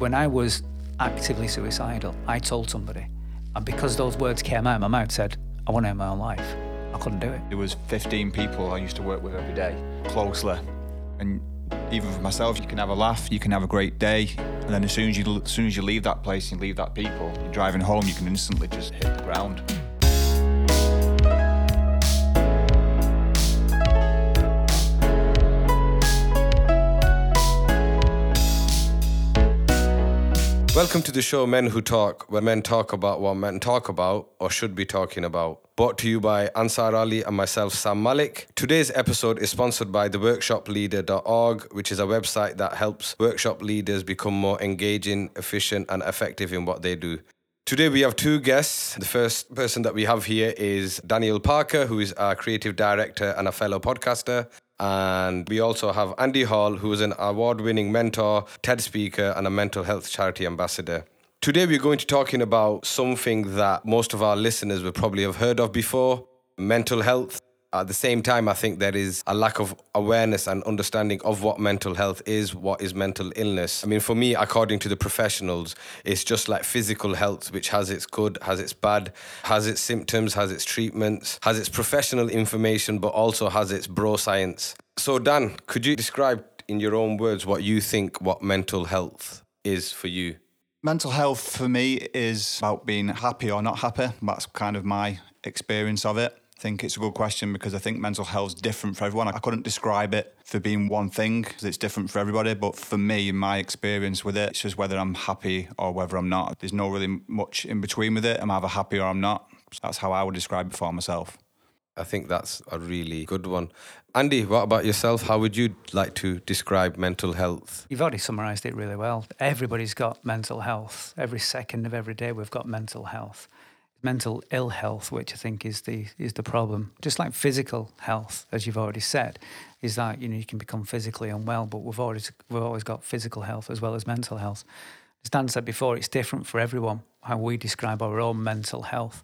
When I was actively suicidal, I told somebody. And because those words came out my mouth, said, I want to end my own life. I couldn't do it. There was 15 people I used to work with every day, closely. And even for myself, you can have a laugh, you can have a great day, and then as soon as you as soon as you leave that place and leave that people, you're driving home, you can instantly just hit the ground. Welcome to the show Men Who Talk, where men talk about what men talk about or should be talking about. Brought to you by Ansar Ali and myself, Sam Malik. Today's episode is sponsored by theworkshopleader.org, which is a website that helps workshop leaders become more engaging, efficient, and effective in what they do. Today we have two guests. The first person that we have here is Daniel Parker, who is our creative director and a fellow podcaster. And we also have Andy Hall, who is an award winning mentor, TED speaker, and a mental health charity ambassador. Today, we're going to be talking about something that most of our listeners will probably have heard of before mental health. At the same time, I think there is a lack of awareness and understanding of what mental health is, what is mental illness. I mean, for me, according to the professionals, it's just like physical health, which has its good, has its bad, has its symptoms, has its treatments, has its professional information, but also has its bro science. So, Dan, could you describe in your own words what you think what mental health is for you? Mental health for me is about being happy or not happy. That's kind of my experience of it. I think it's a good question because I think mental health is different for everyone. I couldn't describe it for being one thing because it's different for everybody. But for me, my experience with it, it's just whether I'm happy or whether I'm not. There's no really much in between with it. I'm either happy or I'm not. That's how I would describe it for myself. I think that's a really good one. Andy, what about yourself? How would you like to describe mental health? You've already summarised it really well. Everybody's got mental health. Every second of every day, we've got mental health mental ill health, which I think is the is the problem. Just like physical health, as you've already said, is that you know you can become physically unwell, but we've always we've always got physical health as well as mental health. As Dan said before, it's different for everyone how we describe our own mental health.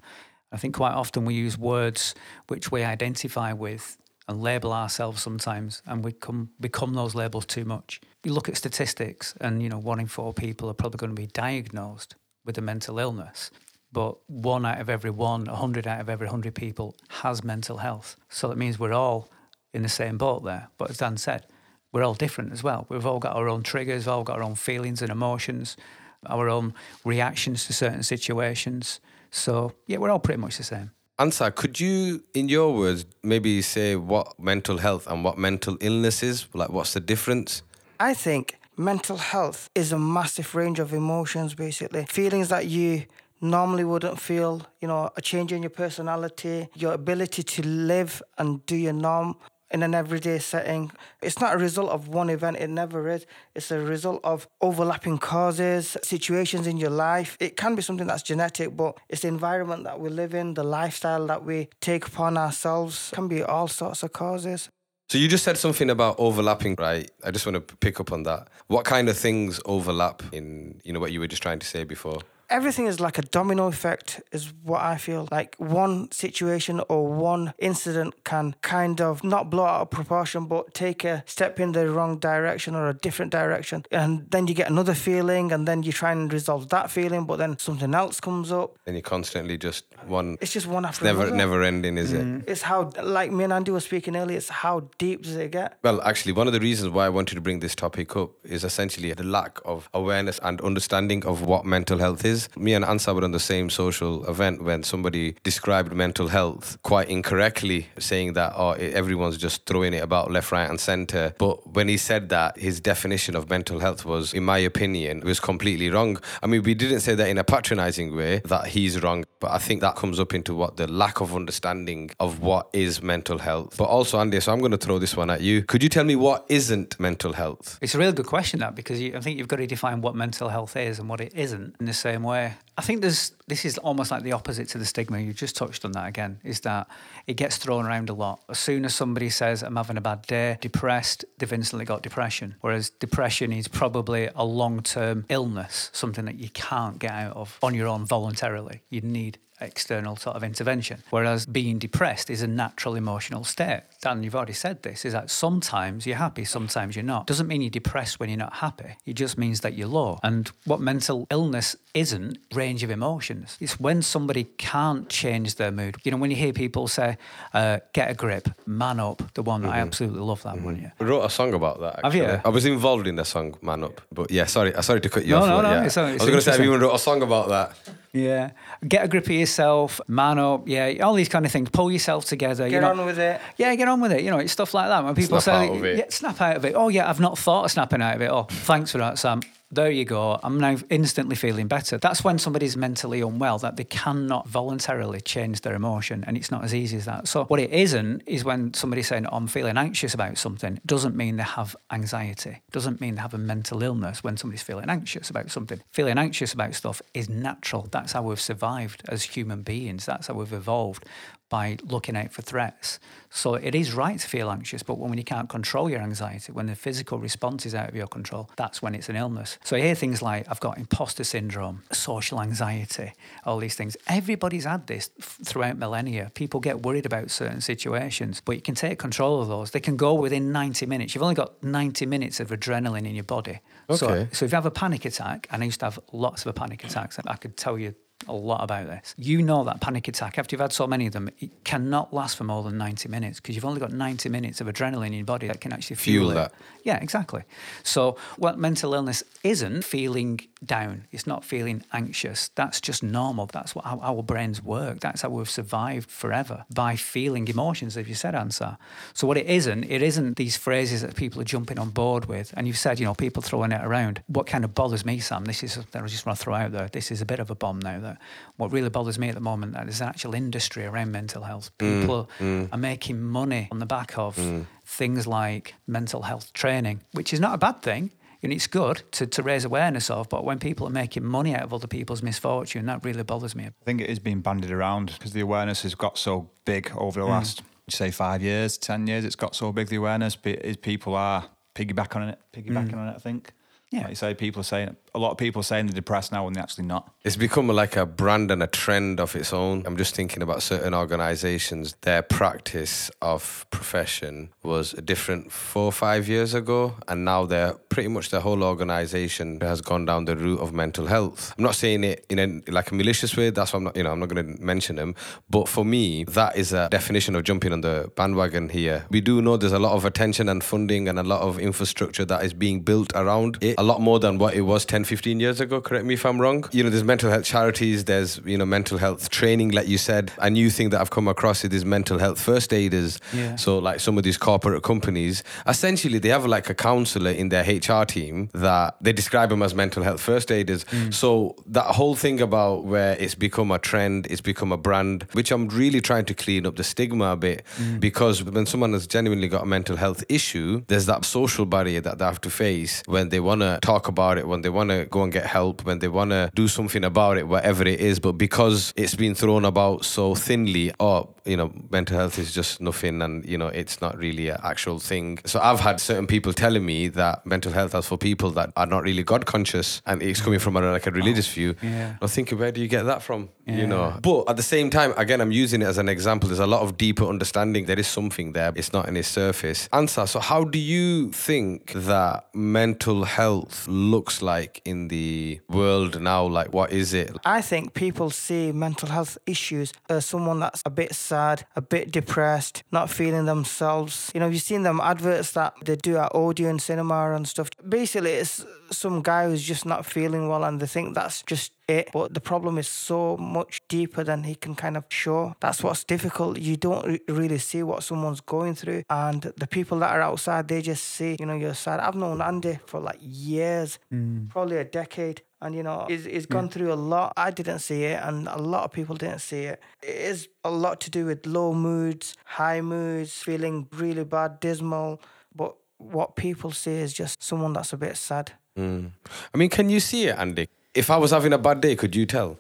I think quite often we use words which we identify with and label ourselves sometimes, and we come become those labels too much. You look at statistics, and you know one in four people are probably going to be diagnosed with a mental illness but one out of every one, 100 out of every 100 people has mental health. So that means we're all in the same boat there. But as Dan said, we're all different as well. We've all got our own triggers, we've all got our own feelings and emotions, our own reactions to certain situations. So, yeah, we're all pretty much the same. Ansar, could you, in your words, maybe say what mental health and what mental illness is? Like, what's the difference? I think mental health is a massive range of emotions, basically. Feelings that you normally wouldn't feel, you know, a change in your personality, your ability to live and do your norm in an everyday setting. It's not a result of one event, it never is. It's a result of overlapping causes, situations in your life. It can be something that's genetic, but it's the environment that we live in, the lifestyle that we take upon ourselves. It can be all sorts of causes. So you just said something about overlapping, right? I just want to pick up on that. What kind of things overlap in, you know, what you were just trying to say before? Everything is like a domino effect is what i feel. Like one situation or one incident can kind of not blow out of proportion but take a step in the wrong direction or a different direction. And then you get another feeling and then you try and resolve that feeling but then something else comes up. And you're constantly just one. It's just one after never another. never ending is mm. it it's how like me and andy were speaking earlier it's how deep does it get? Well actually one of the reasons why i wanted to bring this topic up is essentially the lack of awareness and understanding of what mental health is is me and Ansar were on the same social event when somebody described mental health quite incorrectly, saying that oh everyone's just throwing it about left, right, and center. But when he said that, his definition of mental health was, in my opinion, was completely wrong. I mean, we didn't say that in a patronizing way that he's wrong, but I think that comes up into what the lack of understanding of what is mental health. But also, Andy, so I'm going to throw this one at you. Could you tell me what isn't mental health? It's a real good question, that because you, I think you've got to define what mental health is and what it isn't in the same way. I think there's this is almost like the opposite to the stigma. You just touched on that again. Is that it gets thrown around a lot. As soon as somebody says I'm having a bad day, depressed, they've instantly got depression. Whereas depression is probably a long term illness, something that you can't get out of on your own voluntarily. You need external sort of intervention. Whereas being depressed is a natural emotional state. Dan, you've already said this, is that sometimes you're happy, sometimes you're not. Doesn't mean you're depressed when you're not happy. It just means that you're low. And what mental illness isn't range of emotions. It's when somebody can't change their mood. You know, when you hear people say, uh, get a grip, man up, the one that I absolutely love that one, yeah. I wrote a song about that. Have you? I was involved in the song "Man Up," but yeah, sorry, uh, sorry to cut you No, off. no, but no, yeah. it's- it's I was going to say, have interesting. you even wrote a song about that? Yeah. Get a grip of yourself, man up, yeah, all these kind of things. Pull yourself together. Get you know. on with it. Yeah, get on with it. You know, it's stuff like that. When people Snap say, out of it. Yeah, snap out of it. Oh, yeah, I've not thought of snapping out of it. Oh, thanks for that, Sam. There you go. I'm now instantly feeling better. That's when somebody's mentally unwell, that they cannot voluntarily change their emotion. And it's not as easy as that. So, what it isn't is when somebody's saying, oh, I'm feeling anxious about something, doesn't mean they have anxiety, doesn't mean they have a mental illness when somebody's feeling anxious about something. Feeling anxious about stuff is natural. That's how we've survived as human beings, that's how we've evolved by looking out for threats. So it is right to feel anxious, but when you can't control your anxiety, when the physical response is out of your control, that's when it's an illness. So I hear things like I've got imposter syndrome, social anxiety, all these things. Everybody's had this throughout millennia. People get worried about certain situations, but you can take control of those. They can go within 90 minutes. You've only got 90 minutes of adrenaline in your body. So, Okay. so if you have a panic attack, and I used to have lots of panic attacks, I could tell you a lot about this. You know that panic attack, after you've had so many of them, it cannot last for more than 90 minutes because you've only got 90 minutes of adrenaline in your body that can actually fuel, Fuel it. that. Yeah, exactly. So, what mental illness isn't feeling down, it's not feeling anxious. That's just normal. That's what how our brains work. That's how we've survived forever by feeling emotions, as you said, Ansar. So, what it isn't, it isn't these phrases that people are jumping on board with. And you've said, you know, people throwing it around. What kind of bothers me, Sam? This is something I just want to throw out there. This is a bit of a bomb now. That what really bothers me at the moment that there's an actual industry around mental health. People are making money on the back of things like mental health training, which is not a bad thing. And it's good to, to raise awareness of, but when people are making money out of other people's misfortune, that really bothers me. I think it is being bandied around because the awareness has got so big over Mm. the last, say, five years, ten years. It's got so big the awareness, but is people are piggybacking on it, piggybacking on it. I think. Mm. Yeah. Like you say, people are saying a lot of people saying they're depressed now when they're actually not. It's become like a brand and a trend of its own. I'm just thinking about certain organizations, their practice of profession was different four or five years ago, and now they're pretty much the whole organization has gone down the route of mental health. I'm not saying it in like a malicious way, that's why I'm not, you know, I'm not going to mention them. But for me, that is a definition of jumping on the bandwagon here. We do know there's a lot of attention and funding and a lot of infrastructure that is being built around it, a lot more than what it was 10, 15 years ago. Correct me if I'm wrong. You know, there's mental health charities, there's, you know, mental health training, like you said. A new thing that I've come across is these mental health first aiders. Yeah. So, like some of these corporate companies, essentially they have like a counselor in their HR team that they describe them as mental health first aiders. Mm. So, that whole thing about where it's become a trend, it's become a brand, which I'm really trying to clean up the stigma a bit mm. because when someone has genuinely got a mental health issue, there's that social barrier that they have to face when they want to talk about it, when they want to go and get help, when they want to do something about it, whatever it is. But because it's been thrown about so thinly, or you know, mental health is just nothing, and you know, it's not really an actual thing. So I've had certain people telling me that mental health is for people that are not really God conscious, and it's coming from a, like a religious view. yeah. I'm thinking, where do you get that from? You know, but at the same time, again, I'm using it as an example. There's a lot of deeper understanding. There is something there. It's not in its surface. Ansar. So, how do you think that mental health looks like in the world now? Like, what is it? I think people see mental health issues as someone that's a bit sad, a bit depressed, not feeling themselves. You know, you've seen them adverts that they do at Odeon Cinema and stuff. Basically, it's some guy who's just not feeling well and they think that's just it. But the problem is so much deeper than he can kind of show. That's what's difficult. You don't re- really see what someone's going through. And the people that are outside, they just see, you know, you're sad. I've known Andy for like years, mm. probably a decade. And you know, he's, he's gone through a lot. I didn't see it, and a lot of people didn't see it. It is a lot to do with low moods, high moods, feeling really bad, dismal. But what people see is just someone that's a bit sad. Mm. I mean, can you see it, Andy? If I was having a bad day, could you tell?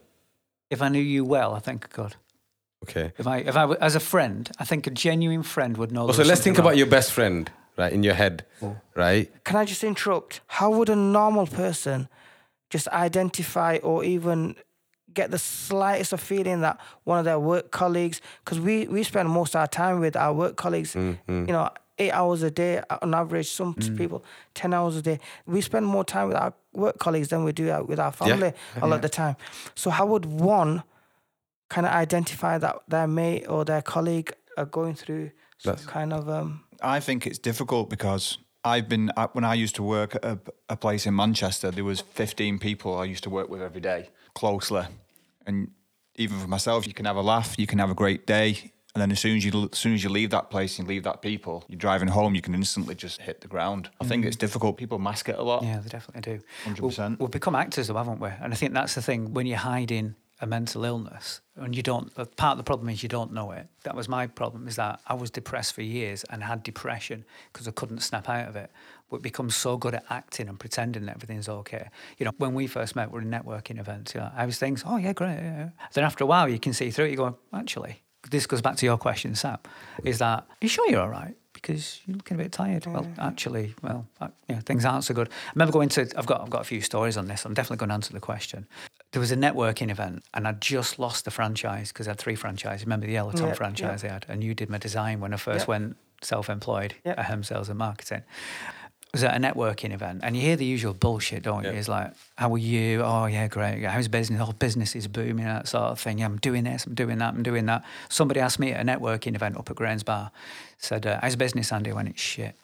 If I knew you well, I think I could. Okay. If I, if I, w- as a friend, I think a genuine friend would know. Oh, so let's think about wrong. your best friend, right, in your head, right? Can I just interrupt? How would a normal person just identify or even get the slightest of feeling that one of their work colleagues, because we we spend most of our time with our work colleagues, you know, eight hours a day uh, on average. Some mm. people ten hours a day. We spend more time with our work colleagues than we do uh, with our family a lot of the time. So how would one kind of identify that their mate or their colleague are going through some That's- kind of um I think it's difficult because I've been uh, when I used to work at a, a place in Manchester. There was 15 people I used to work with every day closely, and even for myself, you can have a laugh, you can have a great day, and then as soon as you as soon as you leave that place and leave that people, you're driving home, you can instantly just hit the ground. I think mm. it's difficult. People mask it a lot. Yeah, they definitely do. 100%. We've, we've become actors, though, haven't we? And I think that's the thing when you're hiding a mental illness and you don't. Part of the problem is you don't know it. That was my problem. Is that I was depressed for years and had depression because I couldn't snap out of it. But become so good at acting and pretending that everything's okay. You know, when we first met, we we're in networking events. You know, I was thinking, oh yeah, great. Yeah." Then after a while, you can see through it. You go, actually, this goes back to your question, Sam. Is that are you sure you're all right? because you're looking a bit tired. Well, actually, well, uh, yeah, things aren't so good. I remember going to. I've got I've got a few stories on this. I'm definitely going to answer the question. There was a networking event, and I'd just lost the franchise because I had three franchises. Remember the Yellowton Yeah, franchise I had, and you did my design when I first Yeah. went self-employed Yeah. at Home Sales and Marketing. I was at a networking event, and you hear the usual bullshit, don't you? Yeah. It's like, "How are you? Oh yeah, great. How's business? Oh, business is booming." That sort of thing. Yeah, I'm doing this. I'm doing that. I'm doing that. Somebody asked me at a networking event up at Grains Bar, said, uh, "How's business, Andy?" When it's shit.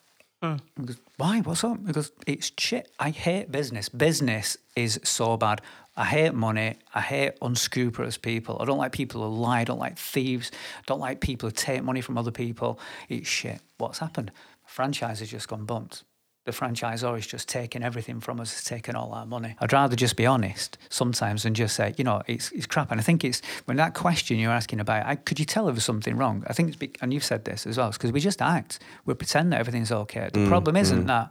I goes, Why? What's up? Because it's shit. I hate business. Business is so bad. I hate money. I hate unscrupulous people. I don't like people who lie. I don't like thieves. I don't like people who take money from other people. It's shit. What's happened? franchise has just gone bumped. The franchisor is just taking everything from us, has taken all our money. I'd rather just be honest sometimes and just say, you know, it's, it's crap. And I think it's when that question you're asking about, I, could you tell if there's something wrong? I think it's, be, and you've said this as well, it's because we just act. We pretend that everything's okay. The mm, problem mm. isn't that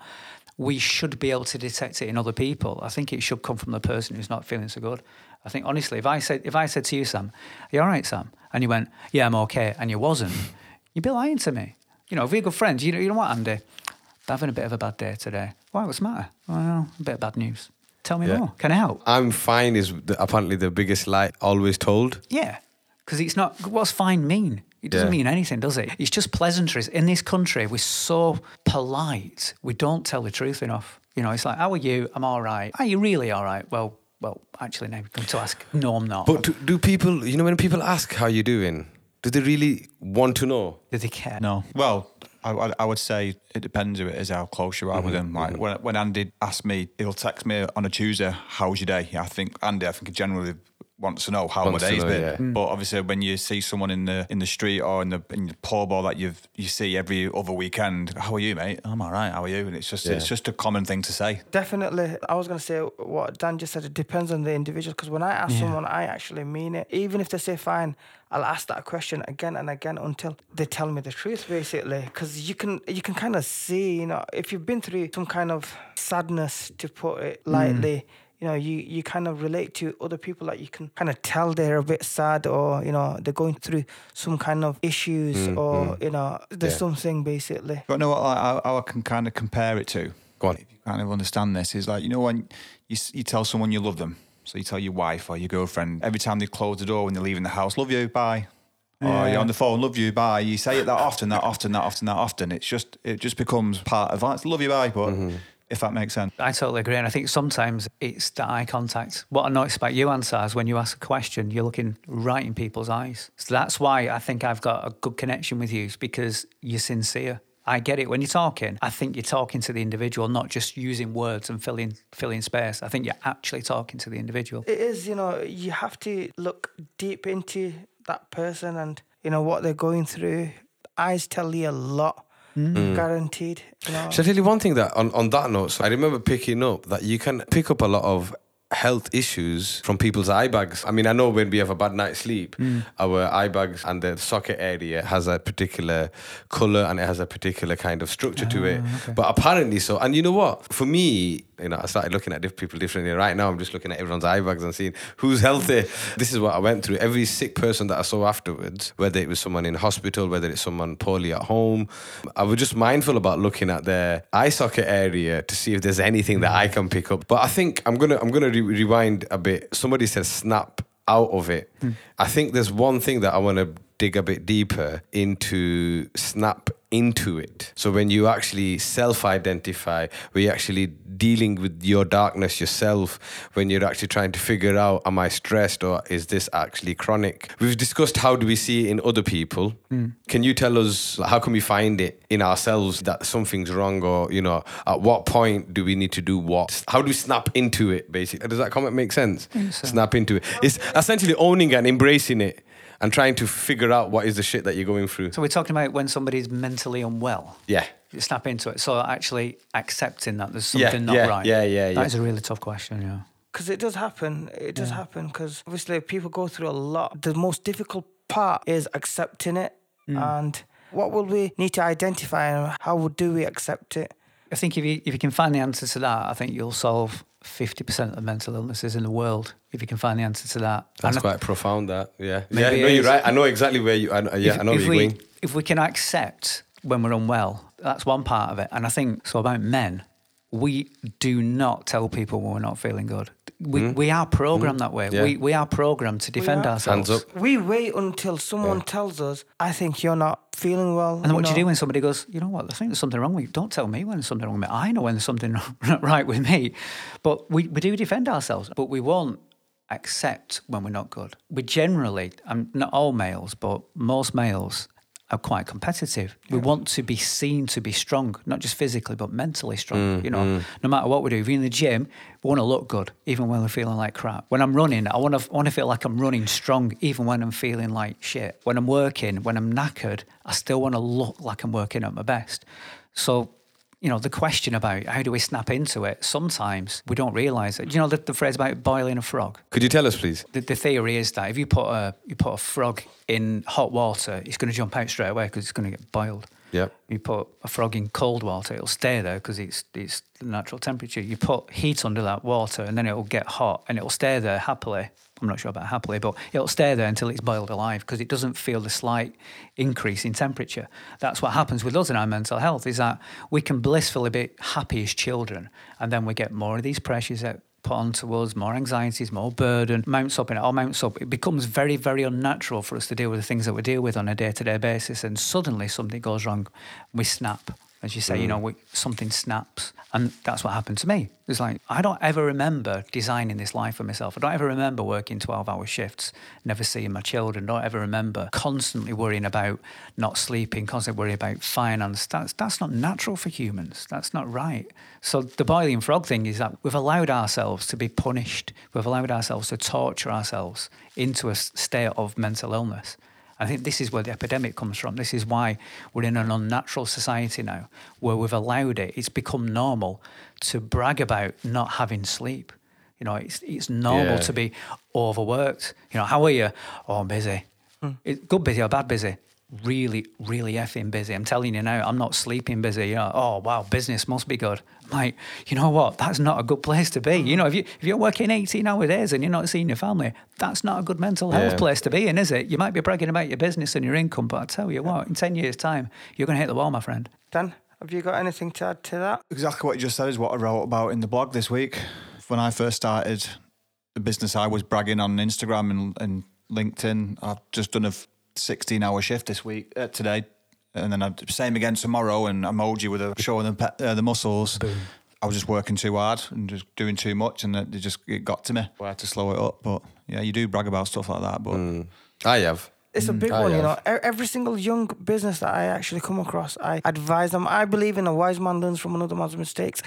we should be able to detect it in other people. I think it should come from the person who's not feeling so good. I think honestly, if I said if I said to you, Sam, "Are you all right, Sam?" and you went, "Yeah, I'm okay," and you wasn't, you'd be lying to me. You know, if we're good friends, you know, you know what, Andy? I'm having a bit of a bad day today. Why? What's the matter? Well, a bit of bad news. Tell me Yeah. more. Can I help? I'm fine is the, apparently the biggest lie always told. Yeah, because it's not. What's fine mean? It doesn't Yeah. mean anything, does it? It's just pleasantries. In this country, we're so polite. We don't tell the truth enough. You know, it's like, "How are you? I'm all right. Are you really all right?" Well, well, actually, now come to ask. No, I'm not. But do, do people, you know, when people ask how you doing, do they really want to know? do they care? No. Well, I, I- would say it depends who it is, how close you are with mm-hmm, him. Like mm-hmm. when, when Andy asks me, he'll text me on a Tuesday, "How's your day?" I think Andy, I think generally wants to know how Wants my to day's know, been. yeah. Mm. But obviously, when you see someone in the in the street or in the in the pub or that you you see every other weekend, "How are you, mate?" "I'm all right. How are you?" And it's just it's just a common thing to say. Definitely. I was going to say what Dan just said. It depends on the individual. Because when I ask Yeah. someone, I actually mean it. Even if they say fine, I'll ask that question again and again until they tell me the truth, basically. Because you can you can kind of see, you know, if you've been through some kind of sadness, to put it mm. lightly. You know, you, you kind of relate to other people that you can kind of tell they're a bit sad or, you know, they're going through some kind of issues mm, or, mm. you know, there's Yeah. something basically. But know what? Like, how, how I can kind of compare it to. Go on. If you kind of understand this, is like you know when you you tell someone you love them. So you tell your wife or your girlfriend every time they close the door when they're leaving the house, "Love you, bye." Or you're on the phone, "Love you, bye." You say it that often, that often, that often, that often. It's just it just becomes part of that. "Love you, bye." But mm-hmm. If that makes sense. I totally agree. And I think sometimes it's the eye contact. What I notice about you, Ansar, is when you ask a question, you're looking right in people's eyes. So that's why I think I've got a good connection with you, because you're sincere. I get it. When you're talking, I think you're talking to the individual, not just using words and filling filling space. I think you're actually talking to the individual. It is, you know, you have to look deep into that person and, you know, what they're going through. Eyes tell you a lot, Mm. Mm. guaranteed. You know. Shall I tell you one thing that on, on that note, so I remember picking up that you can pick up a lot of health issues from people's eye bags. I mean, I know when we have a bad night's sleep, mm. our eye bags and the socket area has a particular color and it has a particular kind of structure to it. Ah, but apparently so. And you know what? For me, you know, I started looking at people differently. Right now, I'm just looking at everyone's eye bags and seeing who's healthy. This is what I went through. Every sick person that I saw afterwards, whether it was someone in hospital, whether it's someone poorly at home, I was just mindful about looking at their eye socket area to see if there's anything that I can pick up. But I think I'm gonna I'm gonna re- rewind a bit. Somebody said snap out of it. Hmm. I think there's one thing that I want to dig a bit deeper into snap into it. So when you actually self-identify, when you're actually dealing with your darkness yourself, when you're actually trying to figure out, am I stressed or is this actually chronic? We've discussed how do we see it in other people. Hmm. Can you tell us how can we find it in ourselves that something's wrong or, you know, at what point do we need to do what? How do we snap into it basically? Does that comment make sense? Snap into it. It's essentially owning and embracing it and trying to figure out what is the shit that you're going through. So we're talking about when somebody's mentally unwell. Yeah. You snap into it. So actually accepting that there's Yeah, something not yeah, right. yeah, yeah, That yeah. is a really tough question, yeah. Because it does happen. It does happen because obviously people go through a lot. The most difficult part is accepting it. Mm. And what will we need to identify and how do we accept it? I think if you if you can find the answer to that, I think you'll solve fifty percent of mental illnesses in the world. If you can find the answer to that, That's And I- quite profound. That yeah, yeah. No, you're right. I know exactly where you. I, yeah, if, I know where you're we going. if we can accept when we're unwell, that's one part of it. And I think so about men, we do not tell people when we're not feeling good. We Hmm? we are programmed that way. Yeah. We we are programmed to defend ourselves. Hands up. We wait until someone tells us, I think you're not feeling well. And then what do you do when somebody goes, you know what, I think there's something wrong with you. Don't tell me when there's something wrong with me. I know when there's something not right with me. But we, we do defend ourselves, but we won't accept when we're not good. We generally, um, not all males, but most males are quite competitive. We want to be seen to be strong, not just physically, but mentally strong. Mm, you know, mm. no matter what we do. If you're in the gym, we want to look good, even when we're feeling like crap. When I'm running, I want to I want to feel like I'm running strong, even when I'm feeling like shit. When I'm working, when I'm knackered, I still want to look like I'm working at my best. So you know, the question about how do we snap into it, sometimes we don't realise it. Do you know the, the phrase about boiling a frog? Could you tell us, please? The, the theory is that if you put a you put a frog in hot water, it's going to jump out straight away because it's going to get boiled. Yep. You put a frog in cold water, it'll stay there because it's it's the natural temperature. You put heat under that water, and then it'll get hot, and it'll stay there happily. I'm not sure about happily, but it'll stay there until it's boiled alive because it doesn't feel the slight increase in temperature. That's what happens with us in our mental health. Is that we can blissfully be happy as children, and then we get more of these pressures that put onto us, more anxieties, more burden, mounts up and it all mounts up. It becomes very, very unnatural for us to deal with the things that we deal with on a day to day basis. And suddenly something goes wrong, we snap. As you say, you mm. know, we, something snaps. And that's what happened to me. It's like, I don't ever remember designing this life for myself. I don't ever remember working 12 hour shifts, never seeing my children. don't ever remember constantly worrying about not sleeping, constantly worrying about finance. That's, that's not natural for humans. That's not right. So the boiling frog thing is that we've allowed ourselves to be punished. We've allowed ourselves to torture ourselves into a state of mental illness. I think this is where the epidemic comes from. This is why we're in an unnatural society now, where we've allowed it. It's become normal to brag about not having sleep. You know, it's it's normal Yeah. to be overworked. You know, how are you? Oh, I'm busy. Hmm. It, good busy or bad busy? Really, really effing busy. I'm telling you now, I'm not sleeping busy. You know, oh wow, business must be good. I'm like, you know what? That's not a good place to be. You know, if you if you're working 18 hour days and you're not seeing your family, that's not a good mental health Yeah. place to be in, is it? You might be bragging about your business and your income, but I tell you what, in 10 years' time, you're going to hit the wall, my friend. Dan, have you got anything to add to that? Exactly what you just said is what I wrote about in the blog this week. When I first started the business, I was bragging on Instagram and, and LinkedIn. I've just done a 16 hour shift this week, uh, today. And then I'm same again tomorrow and emoji with a showing the, pe- uh, the muscles. I was just working too hard and just doing too much, and it just it got to me. I had to slow it up. But yeah, you do brag about stuff like that. But I have. It's a big I one, you know. E- Every single young business that I actually come across, I advise them. I believe in a wise man learns from another man's mistakes,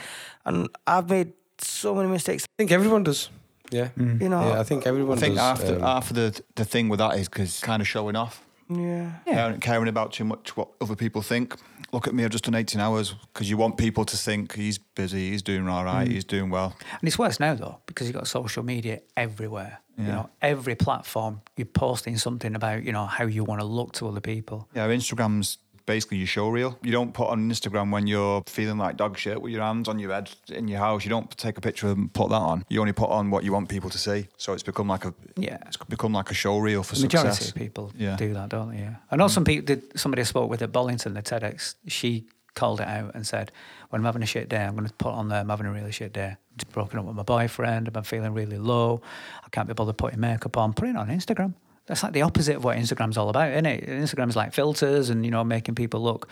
and I've made so many mistakes. I think everyone does. Yeah. You know, Yeah, I think everyone I think does. after um, after the the thing with that is because kind of showing off. yeah. yeah. caring, caring about too much what other people think. Look at me, I've just done 18 hours because you want people to think he's busy, he's doing all right, he's doing well. And it's worse now though, because you've got social media everywhere. You Yeah. know, every platform you're posting something about, you know, how you want to look to other people. Yeah, Instagram's basically your show reel. You don't put on Instagram when you're feeling like dog shit with your hands on your head in your house. You don't take a picture and put that on. You only put on what you want people to see. So it's become like a Yeah. it's become like a show reel for The majority success. of people Yeah. do that, don't they? Yeah. I know some people did. Somebody I spoke with at Bollington, the TEDx. She called it out and said, when I'm having a shit day, I'm going to put on there, I'm having a really shit day. I'm just broken up with my boyfriend, I'm feeling really low, I can't be bothered putting makeup on, put it on Instagram. That's like the opposite of what Instagram's all about, isn't it? Instagram's like filters and, you know, making people look,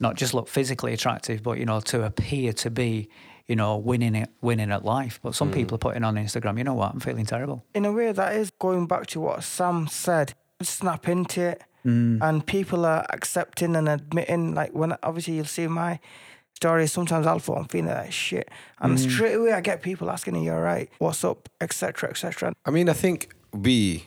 not just look physically attractive, but, you know, to appear to be, you know, winning it, winning at life. But some people are putting on Instagram, you know what, I'm feeling terrible. In a way, that is going back to what Sam said. Snap into it, Mm. and people are accepting and admitting. Like when obviously you'll see my stories. Sometimes I'll fall, I'm feeling like shit, and Mm. straight away I get people asking, "Are you alright? What's up?" Etc. Etc. I mean, I think we,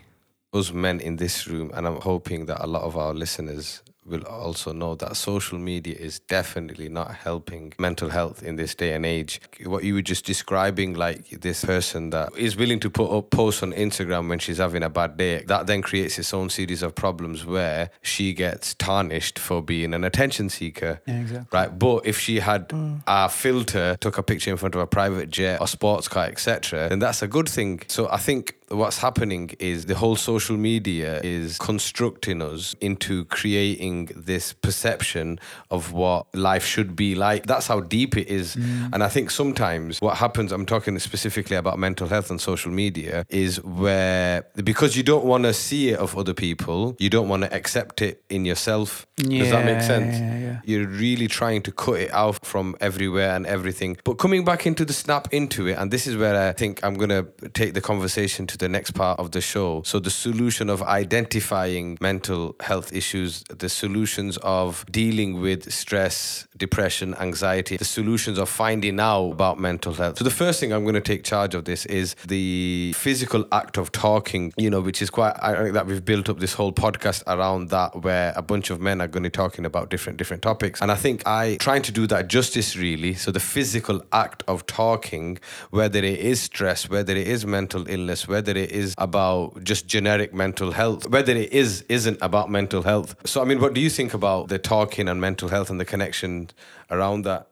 us men in this room, and I'm hoping that a lot of our listeners will also know that social media is definitely not helping mental health in this day and age. What you were just describing, like this person that is willing to put up posts on Instagram when she's having a bad day, that then creates its own series of problems where she gets tarnished for being an attention seeker. Yeah, exactly. Right, but if she had a filter, took a picture in front of a private jet or sports car, etc., then that's a good thing. So I think what's happening is the whole social media is constructing us into creating this perception of what life should be like. That's how deep it is. Mm. And I think sometimes what happens, I'm talking specifically about mental health and social media, is where because you don't want to see it of other people, you don't want to accept it in yourself. Does that make Yeah, sense? yeah, yeah. You're really trying to cut it out from everywhere and everything. But coming back into the snap into it, and this is where I think I'm going to take the conversation to the next part of the show. So, the solution of identifying mental health issues, the solutions of dealing with stress, depression, anxiety, the solutions of finding out about mental health. So, the first thing I'm going to take charge of this is the physical act of talking, you know, which is quite, I think that we've built up this whole podcast around that, where a bunch of men are going to be talking about different, different topics. And I think I trying to do that justice really. So, the physical act of talking, whether it is stress, whether it is mental illness, whether it is about just generic mental health, whether it is, isn't about mental health. So, I mean, what do you think about the talking and mental health and the connection around that?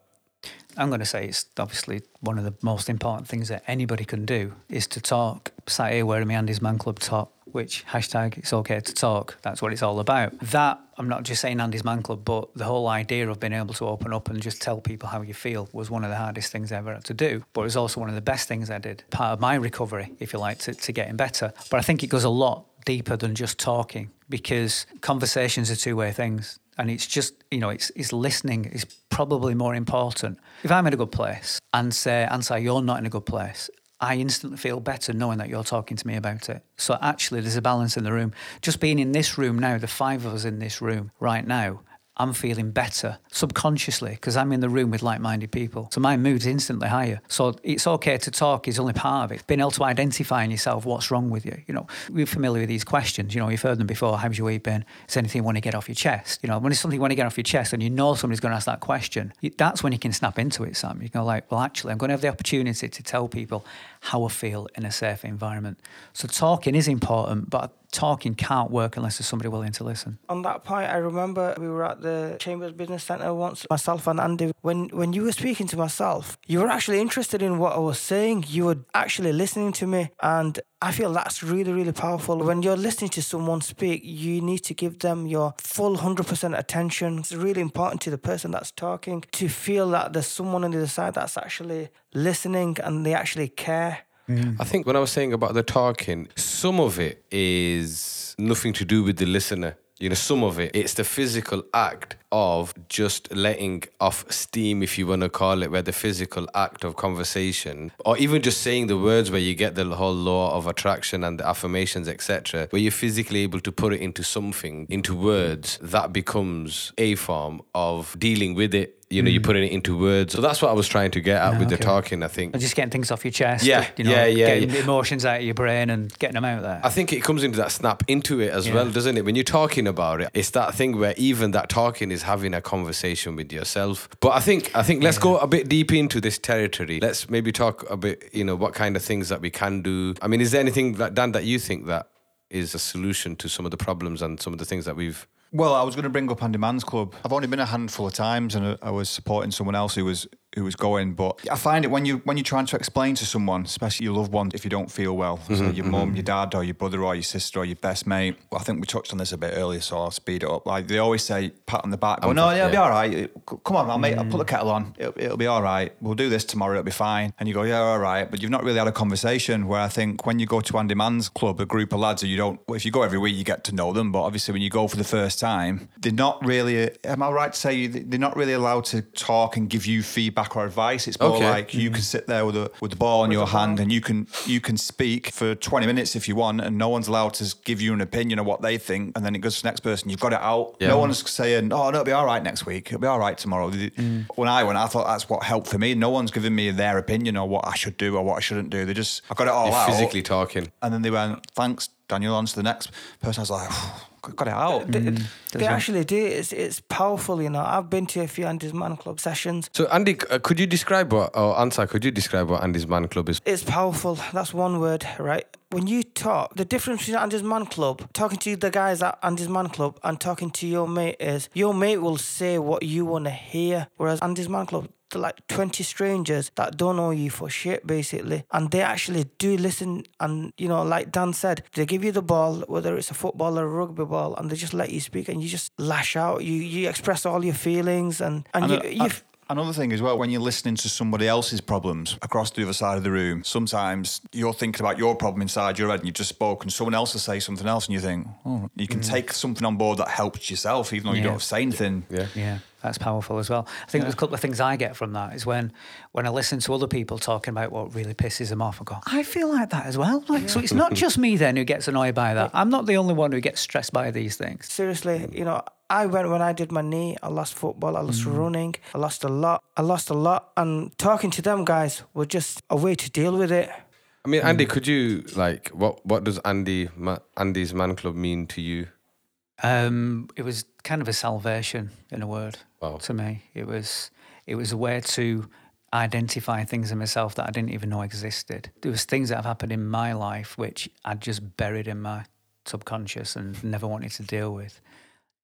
I'm going to say it's obviously one of the most important things that anybody can do is to talk. Sat here wearing my Andy's Man Club top, which hashtag it's okay to talk. That's what it's all about. That I'm not just saying Andy's Man Club, but the whole idea of being able to open up and just tell people how you feel was one of the hardest things I ever had to do. But it was also one of the best things I did. Part of my recovery, if you like, to, to getting better. But I think it goes a lot deeper than just talking because conversations are two way things. And it's just, you know, it's, it's listening is probably more important. If I'm in a good place and say, Ansar, you're not in a good place, I instantly feel better knowing that you're talking to me about it. So actually, there's a balance in the room. Just being in this room now, the five of us in this room right now, I'm feeling better subconsciously because I'm in the room with like minded people. So my mood's instantly higher. So it's okay to talk is only part of it. Being able to identify in yourself what's wrong with you. You know, we're familiar with these questions. You know, you've heard them before. How's your week been? Is anything you want to get off your chest? You know, when it's something you want to get off your chest and you know somebody's going to ask that question, that's when you can snap into it, Sam. You can go like, well, actually, I'm going to have the opportunity to tell people how I feel in a safe environment. So talking is important, but talking can't work unless there's somebody willing to listen. On that point, I remember we were at the Chambers Business Centre once, myself and Andy. When when you were speaking to myself, you were actually interested in what I was saying. You were actually listening to me, and I feel that's really really powerful. When you're listening to someone speak, you need to give them your full hundred percent attention. It's really important to the person that's talking to feel that there's someone on the other side that's actually listening and they actually care. Mm. I think when I was saying about the talking, some of it is nothing to do with the listener. You know, some of it, it's the physical act of just letting off steam, if you want to call it, where the physical act of conversation, or even just saying the words where you get the whole law of attraction and the affirmations, etc., where you're physically able to put it into something, into words, that becomes a form of dealing with it. You know, you're hmm. putting it into words. So that's what I was trying to get at ah, with the talking, I think. And just getting things off your chest. Yeah, you know, yeah, yeah, Getting yeah. emotions out of your brain and getting them out there. I think it comes into that snap into it as Yeah. well, doesn't it? When you're talking about it, it's that thing where even that talking is having a conversation with yourself. But I think I think let's go a bit deep into this territory. Let's maybe talk a bit, you know, what kind of things that we can do. I mean, is there anything that Dan that you think that is a solution to some of the problems and some of the things that we've Well, I was going to bring up Andy's Man Club. I've only been a handful of times, and I- I was supporting someone else who was who was going. But I find it when you when you're trying to explain to someone, especially your loved one, if you don't feel well, so Mm-hmm, your mum, your dad, or your brother, or your sister, or your best mate. Well, I think we touched on this a bit earlier, so I'll speed it up. Like they always say, pat on the back. Oh no, yeah, it'll be all right. Come on, I'll make. I'll put the kettle on. It'll, it'll be all right. We'll do this tomorrow. It'll be fine. And you go, yeah, all right. But you've not really had a conversation. Where I think when you go to Andy's Man Club, a group of lads, who you don't. Well, if you go every week, you get to know them. But obviously, when you go for the first time, they're not really. Am I right to say they're not really allowed to talk and give you feedback or advice? It's more Okay. like you can mm-hmm. sit there with a with the ball in your hand and you can you can speak for 20 minutes if you want, and no one's allowed to give you an opinion of what they think, and then it goes to the next person. You've got it out. Yeah. No one's saying, "Oh, no, it'll be all right next week. It'll be all right tomorrow." Mm. When I went, I thought that's what helped for me. No one's giving me their opinion or what I should do or what I shouldn't do. They just I got it all You're out. physically talking. and then they went, "Thanks, Daniel." On to the next person. I was like, "Got it out." They, they actually do. It's it's powerful, you know. I've been to a few Andy's Man Club sessions. So, Andy, uh, could you describe what, or Ansar, could you describe what Andy's Man Club is? It's powerful. That's one word, right? When you talk, the difference between Andy's Man Club, talking to the guys at Andy's Man Club, and talking to your mate is your mate will say what you want to hear, whereas Andy's Man Club. They're like 20 strangers that don't know you for shit, basically. And they actually do listen. And, you know, like Dan said, they give you the ball, whether it's a football or a rugby ball, and they just let you speak and you just lash out. You you express all your feelings. And, and, And you, a- you, a- Another thing as well, when you're listening to somebody else's problems across the other side of the room, sometimes you're thinking about your problem inside your head and you've just spoken, someone else will say something else and you think, oh, you can mm. take something on board that helps yourself, even though you don't have to say anything. Yeah. Yeah, that's powerful as well. I think there's a couple of things I get from that is when when I listen to other people talking about what really pisses them off, I go, I feel like that as well. Like, so it's not just me then who gets annoyed by that. I'm not the only one who gets stressed by these things. seriously, you know, I went when I did my knee. I lost football. I lost running. I lost a lot. I lost a lot. And talking to them guys was just a way to deal with it. I mean, Andy, could you, like, what, what does Andy, Ma- Andy's Man Club mean to you? Um, it was kind of a salvation in a word Wow. to me. It was it was a way to identify things in myself that I didn't even know existed. There was things that have happened in my life which I'd just buried in my subconscious and never wanted to deal with.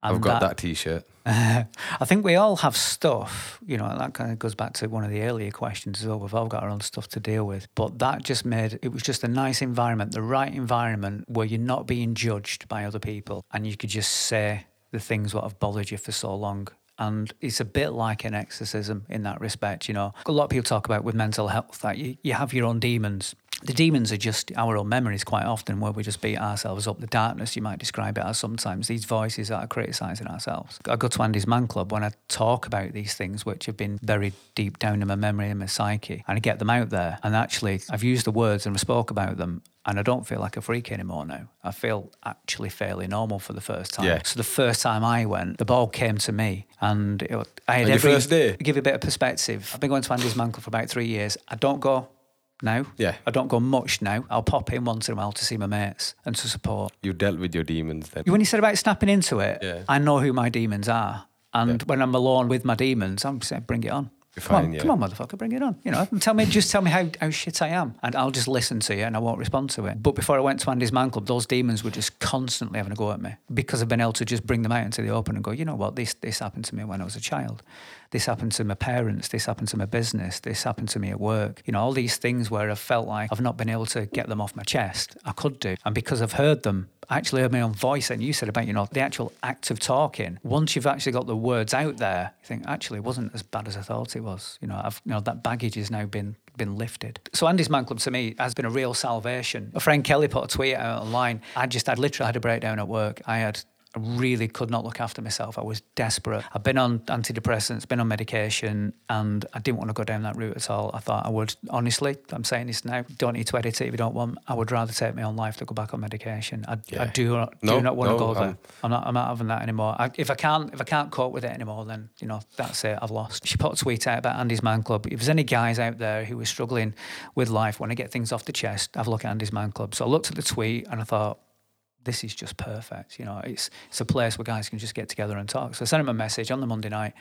And I've got that, t-shirt. I think we all have stuff, you know, that kind of goes back to one of the earlier questions as well. We've all got our own stuff to deal with. But that just made it was just a nice environment, the right environment where you're not being judged by other people and you could just say the things that have bothered you for so long. And it's a bit like an exorcism in that respect, you know. A lot of people talk about with mental health that you, you have your own demons. The demons are just our own memories quite often where we just beat ourselves up. The darkness, you might describe it as sometimes, these voices that are criticising ourselves. I go to Andy's Man Club when I talk about these things which have been buried deep down in my memory and my psyche and I get them out there. And actually, I've used the words and spoke about them and I don't feel like a freak anymore now. I feel actually fairly normal for the first time. Yeah. So the first time I went, the ball came to me and it, I had your every, first day? give you a bit of perspective. I've been going to Andy's Man Club for about three years. I don't go now. Yeah. I don't go much now. I'll pop in once in a while to see my mates and to support. You dealt with your demons then. When you said about snapping into it, Yeah. I know who my demons are. And when I'm alone with my demons, I'm saying, bring it on. You're come fine, on, yeah. come on, motherfucker, bring it on. You know, tell me, just tell me how, how shit I am, and I'll just listen to you, and I won't respond to it. But before I went to Andy's Man Club, those demons were just constantly having a go at me because I've been able to just bring them out into the open and go, you know what, this this happened to me when I was a child. This happened to my parents. This happened to my business. This happened to me at work. You know, all these things where I felt like I've not been able to get them off my chest. I could do, and because I've heard them, actually heard my own voice. And you said about you know the actual act of talking. Once you've actually got the words out there, you think actually it wasn't as bad as I thought it was. You know, I've you know that baggage has now been been lifted. So Andy's Man Club to me has been a real salvation. A friend Kelly put a tweet out online. I just had literally had a breakdown at work. I had I really could not look after myself. I was desperate. I've been on antidepressants, been on medication, and I didn't want to go down that route at all. I thought I would, honestly, I'm saying this now, don't need to edit it if you don't want. I would rather take my own life to go back on medication. I, I do, not, No, do not want no, to go there. I'm not, I'm not having that anymore. I, if I can't, if I can't cope with it anymore, then you know that's it. I've lost. She put a tweet out about Andy's Man Club. If there's any guys out there who are struggling with life, want to get things off the chest, have a look at Andy's Man Club. So I looked at the tweet and I thought, this is just perfect. You know, it's it's a place where guys can just get together and talk. So I sent him a message on the Monday night.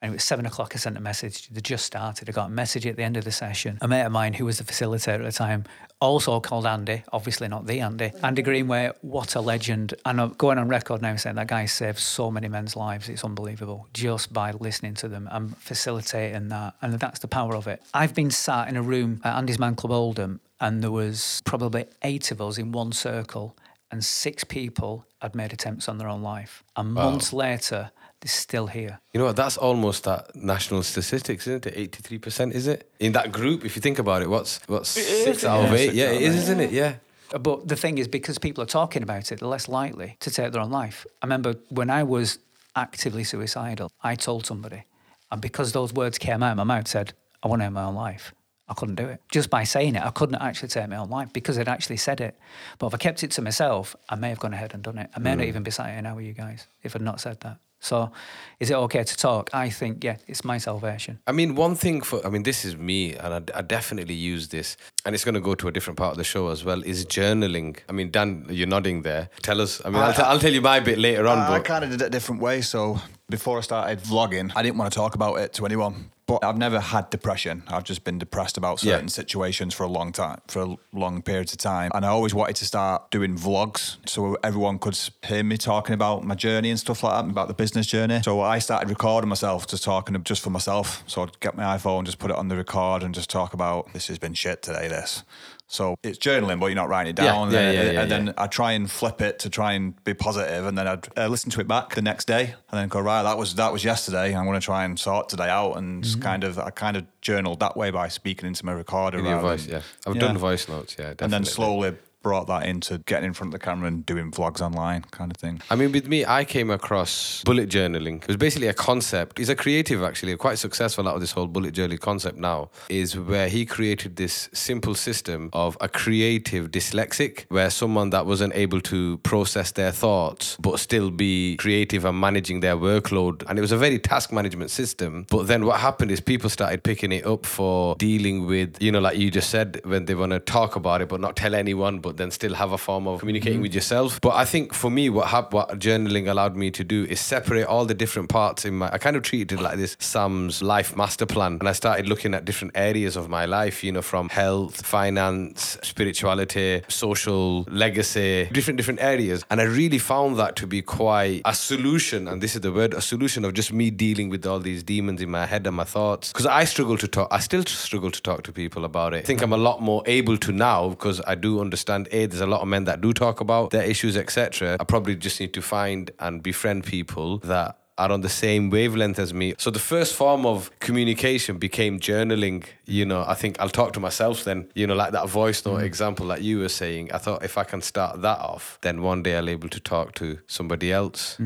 And it was seven o'clock. I sent a message. They just started. I got a message at the end of the session. A mate of mine who was the facilitator at the time, also called Andy, obviously not the Andy. Andy Greenway, what a legend. And I'm going on record now saying that guy saved so many men's lives. It's unbelievable just by listening to them and facilitating that. And that's the power of it. I've been sat in a room at Andy's Man Club Oldham, and there was probably eight of us in one circle, and six people had made attempts on their own life. And months later, they're still here. You know what? That's almost that national statistics, isn't it? Eighty-three percent, is it? In that group, if you think about it, what's what's six out of eight? Yeah, out it of is, eight, isn't it? Yeah. But the thing is, because people are talking about it, they're less likely to take their own life. I remember when I was actively suicidal, I told somebody, and because those words came out of my mouth, said, I want to end my own life. I couldn't do it. Just by saying it, I couldn't actually take my own life because I'd actually said it. But if I kept it to myself, I may have gone ahead and done it. I may not mm. even be sat here now with you guys if I'd not said that. So, is it okay to talk? I think, yeah, it's my salvation. I mean, one thing for, I mean, this is me, and I, I definitely use this, and it's going to go to a different part of the show as well, is journaling. I mean, Dan, you're nodding there. Tell us, I mean, I, will t- I'll tell you my bit later on, I, I kind of did it a different way. So before I started vlogging, I didn't want to talk about it to anyone. But I've never had depression. I've just been depressed about Yeah. certain situations for a long time, for long periods of time. And I always wanted to start doing vlogs so everyone could hear me talking about my journey and stuff like that, about the business journey. So I started recording myself, just talking just for myself. So I'd get my iPhone, just put it on the record and just talk about this has been shit today, this. So it's journaling, but you're not writing it down. yeah, and, yeah, yeah, and then yeah. I try and flip it to try and be positive, and then I'd uh, listen to it back the next day, and then go right. That was that was yesterday. I'm going to try and sort today out, and Mm-hmm. kind of I kind of journaled that way by speaking into my recorder. in your voice, than- yeah. I've done voice notes, yeah, definitely. and then slowly brought that into getting in front of the camera and doing vlogs online, kind of thing. I mean, with me, I came across bullet journaling. It was basically a concept. He's a creative, actually, quite successful out of this whole bullet journaling concept now, is where he created this simple system of a creative dyslexic, where someone that wasn't able to process their thoughts, but still be creative and managing their workload. And it was a very task management system. But then what happened is people started picking it up for dealing with, you know, like you just said, when they want to talk about it, but not tell anyone, but then still have a form of communicating mm-hmm. with yourself. But I think for me, what hap- what journaling allowed me to do is separate all the different parts in my. I kind of treated it like this Sam's life master plan, and I started looking at different areas of my life. You know, from health, finance, spirituality, social legacy, different different areas, and I really found that to be quite a solution. And this is the word, a solution of just me dealing with all these demons in my head and my thoughts. Because I struggle to talk. I still struggle to talk to people about it. I think I'm a lot more able to now because I do understand. A, there's a lot of men that do talk about their issues, etc. I probably just need to find and befriend people that are on the same wavelength as me. So the first form of communication became journaling. You know, I think I'll talk to myself then, you know, like that voice note mm. example that you were saying. I thought if I can start that off, then one day I'll be able to talk to somebody else.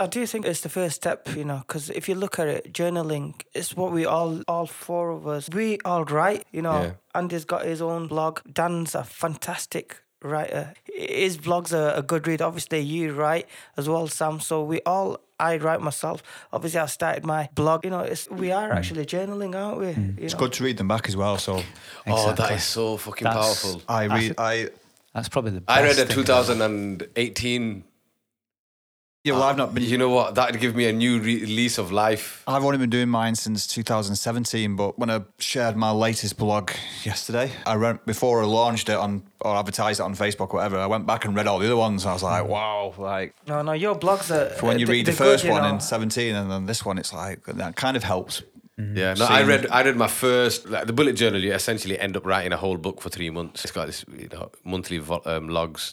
I do think it's the first step, you know, because if you look at it, journaling is what we all, all four of us, we all write, you know. Yeah. Andy's got his own blog. Dan's a fantastic writer. His blog's are a good read. Obviously, you write as well, Sam. So we all, I write myself. Obviously, I started my blog. You know, it's, we are mm. actually journaling, aren't we? Mm. You It's know? good to read them back as well. So Oh, that Exactly. is so fucking That's- powerful. I read I. That's probably the best I read a thing. 2018. Yeah, well, uh, I've not been. You know what? That'd give me a new re- lease of life. I've only been doing mine since 2017, but when I shared my latest blog yesterday, I went before I launched it on or advertised it on Facebook, or whatever. I went back and read all the other ones. And I was like, hmm. wow, like No, no, your blogs are. for when uh, you they- read the they're good, first one know. in 17, and then this one, it's like that kind of helps. Mm-hmm. Yeah, no, I read I read my first like the bullet journal. You essentially end up writing a whole book for three months. It's got this you know monthly vo- um, logs.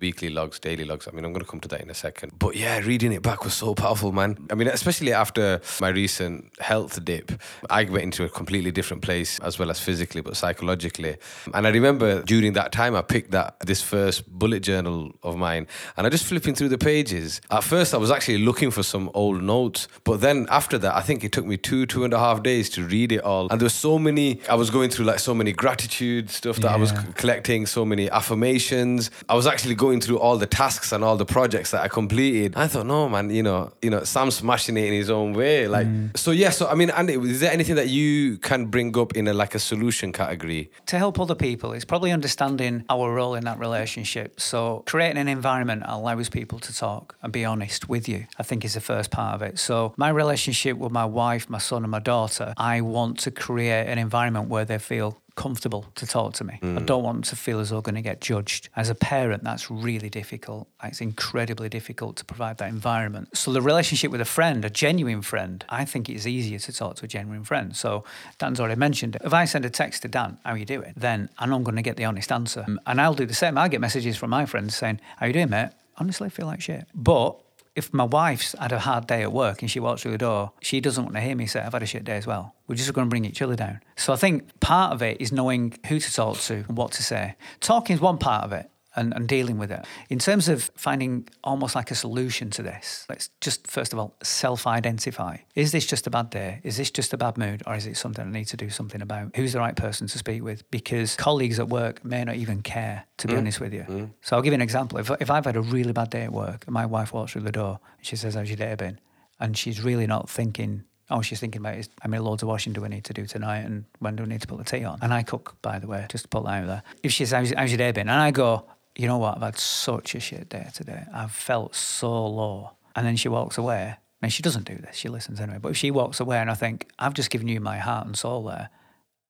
Weekly logs, daily logs. I mean, I'm going to come to that in a second. But yeah, reading it back was so powerful, man. I mean, especially after my recent health dip, I went into a completely different place as well as physically, but psychologically. And I remember during that time, I picked that this first bullet journal of mine, and I just flipping through the pages. At first, I was actually looking for some old notes, but then after that, I think it took me two, two and a half days to read it all. And there was so many. I was going through like so many gratitude stuff that I was collecting, so many affirmations. I was actually going through all the tasks and all the projects that I completed. I thought, no, man, you know, you know, Sam's smashing it in his own way. Like, mm. so yeah. So I mean, Andy, is there anything that you can bring up in a like a solution category? to help other people it's probably understanding our role in that relationship so creating an environment that allows people to talk and be honest with you i think is the first part of it so my relationship with my wife my son and my daughter i want to create an environment where they feel comfortable to talk to me. I mm. don't want them to feel as though going to get judged. As a parent, that's really difficult. It's incredibly difficult to provide that environment. So the relationship with a friend, a genuine friend, I think it's easier to talk to a genuine friend. So Dan's already mentioned it. If I send a text to Dan, how you doing? Then I know I'm going to get the honest answer. And I'll do the same. I'll get messages from my friends saying, how you doing, mate? Honestly, I feel like shit. But if my wife's had a hard day at work and she walks through the door, she doesn't want to hear me say, I've had a shit day as well. We're just going to bring each other down. So I think part of it is knowing who to talk to and what to say. Talking is one part of it. And, and dealing with it. In terms of finding almost like a solution to this, let's just first of all self identify. Is this just a bad day? Is this just a bad mood? Or is it something I need to do something about? Who's the right person to speak with? Because colleagues at work may not even care, to be mm. honest with you. Mm. So I'll give you an example. If, if I've had a really bad day at work and my wife walks through the door and she says, How's your day been? And she's really not thinking, Oh, she's thinking about is how many loads of washing do I need to do tonight and when do I need to put the tea on? And I cook, by the way, just to put that out there. If she says, How's, how's your day been? And I go, You know what? I've had such a shit day today. I've felt so low. And then she walks away. And she doesn't do this, she listens anyway. But if she walks away and I think, I've just given you my heart and soul there,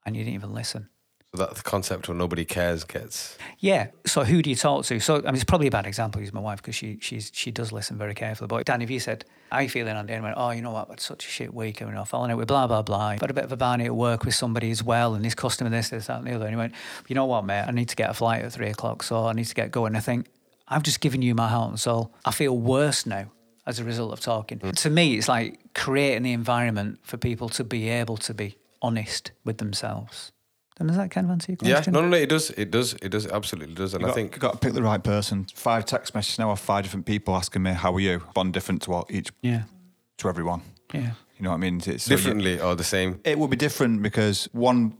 and you didn't even listen. So that the concept of nobody cares gets. Yeah. So who do you talk to? So I mean, it's probably a bad example. Use my wife because she she's she does listen very carefully. But Dan, if you said, "How you feeling on day?" and went, "Oh, you know what? I've such a shit week. I mean, I've fallen out with blah blah blah. I've had a bit of a barney at work with somebody as well, and this customer this this that and the other." And he went, "You know what, mate? I need to get a flight at three o'clock, so I need to get going." I think I've just given you my heart and soul. I feel worse now as a result of talking. Hmm. To me, it's like creating the environment for people to be able to be honest with themselves. And does that kind of answer your Yeah, question? no, no, no. It does. It does. It does. Absolutely does. And You I got, think you got to pick the right person. Five text messages now of five different people asking me how are you. One different to what each Yeah. to everyone. Yeah. You know what I mean? It's, so you- differently or the same. it would be different because one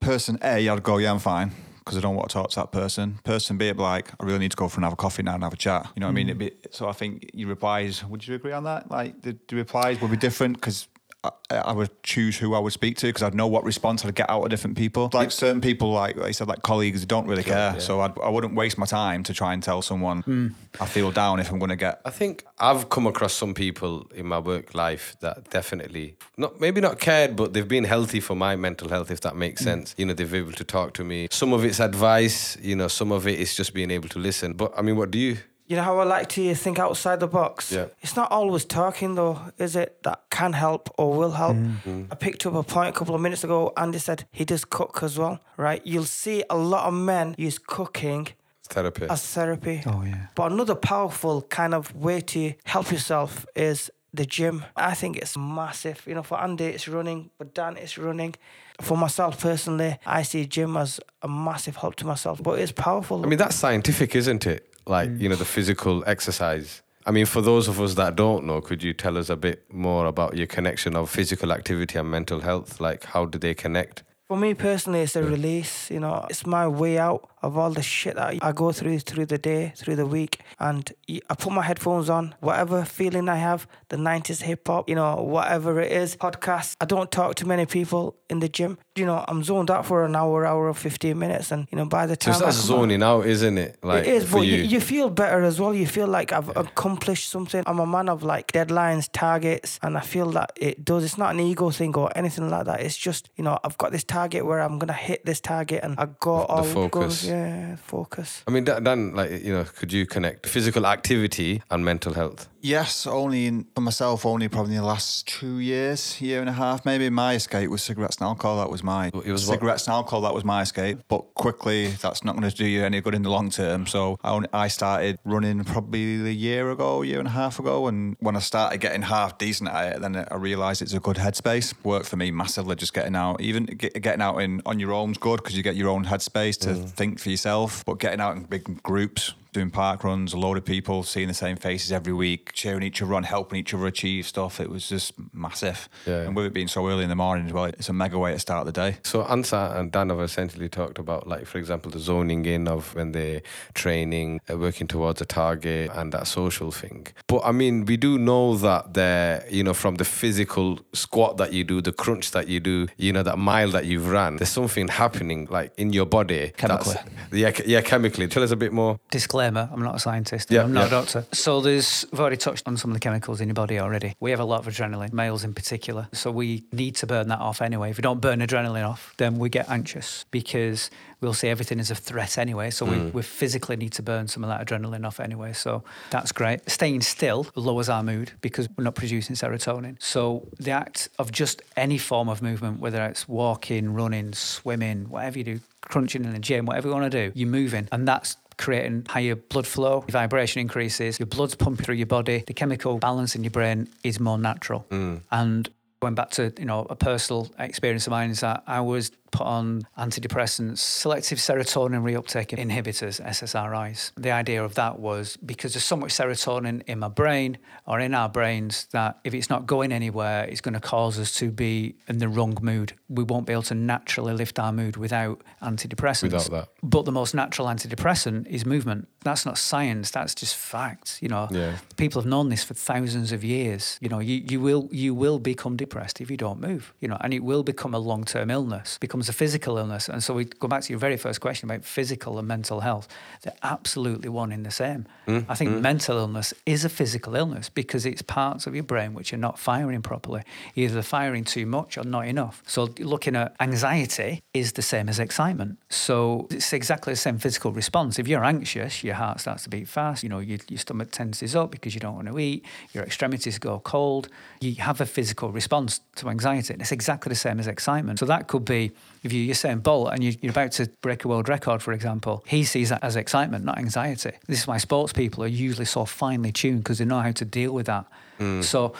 person A, I'd go, yeah, I'm fine because I don't want to talk to that person. Person B, I'd be like, I really need to go for another coffee now and have a chat. You know what I mean? Mm. It'd be, so I think your replies, would you agree on that? Like the, the replies would be different because I, I would choose who I would speak to because I'd know what response I'd get out of different people. Like certain people, like I said, like colleagues, don't really care. So I'd, I wouldn't waste my time to try and tell someone hmm. I feel down if I'm going to get. I think I've come across some people in my work life that definitely not maybe not cared, but they've been healthy for my mental health, if that makes hmm. sense. You know, they've been able to talk to me. Some of it's advice, you know, some of it is just being able to listen. But I mean, what do you? You know how I like to think outside the box? Yeah. It's not always talking though, is it? That can help or will help. Mm-hmm. I picked up a point a couple of minutes ago. Andy said he does cook as well, right? You'll see a lot of men use cooking Therapy. as therapy. Oh, yeah. But another powerful kind of way to help yourself is the gym. I think it's massive. You know, for Andy, it's running, for Dan, it's running. For myself personally, I see gym as a massive help to myself, but it's powerful. I mean, that's scientific, isn't it? Like, you know, the mm. physical exercise. I mean, for those of us that don't know, could you tell us a bit more about your connection of physical activity and mental health? Like, how do they connect? For me personally, it's a release. You know, it's my way out of all the shit that I go through through the day, through the week, and I put my headphones on. Whatever feeling I have, the '90s hip hop, you know, whatever it is, podcast. I don't talk to many people in the gym. You know, I'm zoned out for an hour, hour or 15 minutes, and you know, by the time Just I that's zoning out, isn't it? Like, it is, but you. you. Feel better as well. You feel like I've accomplished something. I'm a man of like deadlines, targets, and I feel that it does. It's not an ego thing or anything like that. It's just you know I've got this target where I'm gonna hit this target, and I go all focus. Go, yeah, focus. I mean, Dan, like, you know, could you connect physical activity and mental health? Yes, only in, for myself, only probably in the last two years, year and a half, maybe. My escape was cigarettes and alcohol. That was my It was what? cigarettes and alcohol. That was my escape. But quickly, that's not going to do you any good in the long term. So I, only, I started running probably a year ago, year and a half ago. And when I started getting half decent at it, then I realised it's a good headspace. Worked for me massively. Just getting out, even get, getting out in on your own's good because you get your own headspace to mm. think for yourself. But getting out in big groups doing park runs, a load of people, seeing the same faces every week, cheering each other on, helping each other achieve stuff. It was just massive. Yeah. And with it being so early in the morning as well, it's a mega way to start the day. So Ansar and Dan have essentially talked about, like, for example, the zoning in of when they're training, uh, working towards a target, and that social thing. But I mean, we do know that there, you know, from the physical squat that you do, the crunch that you do, you know, that mile that you've ran, there's something happening, like in your body. Chemically. Yeah, yeah, chemically. Tell us a bit more. Disclaimer, I'm not a scientist. Yeah, I'm not yeah. a doctor. So there's, I've already touched on some of the chemicals in your body already. We have a lot of adrenaline, males in particular. So we need to burn that off anyway. If we don't burn adrenaline off, then we get anxious because we'll see everything as a threat anyway. So we, mm. we physically need to burn some of that adrenaline off anyway. So that's great. Staying still lowers our mood because we're not producing serotonin. So the act of just any form of movement, whether it's walking, running, swimming, whatever you do, crunching in the gym, whatever you want to do, you're moving. And that's creating higher blood flow, your vibration increases, your blood's pumping through your body, the chemical balance in your brain is more natural. Mm. And going back to you know a personal experience of mine is that I was put on antidepressants, selective serotonin reuptake inhibitors, SSRIs. The idea of that was because there's so much serotonin in my brain or in our brains that if it's not going anywhere, it's going to cause us to be in the wrong mood. We won't be able to naturally lift our mood without antidepressants. Without that. But the most natural antidepressant is movement. That's not science. That's just facts. You know, Yeah. people have known this for thousands of years. You know, you, you will you will become depressed if you don't move. You know, and it will become a long term illness, becomes a physical illness. And so we go back to your very first question about physical and mental health. They're absolutely one in the same. Mm, I think mm. mental illness is a physical illness because it's parts of your brain which are not firing properly. Either they're firing too much or not enough. So looking at anxiety is the same as excitement. So it's exactly the same physical response. If you're anxious, your heart starts to beat fast. You know, your, your stomach tenses up because you don't want to eat. Your extremities go cold. You have a physical response to anxiety. And it's exactly the same as excitement. So that could be if you, you're Usain Bolt and you, you're about to break a world record, for example, he sees that as excitement, not anxiety. This is why sports people are usually so finely tuned because they know how to deal with that. Mm. So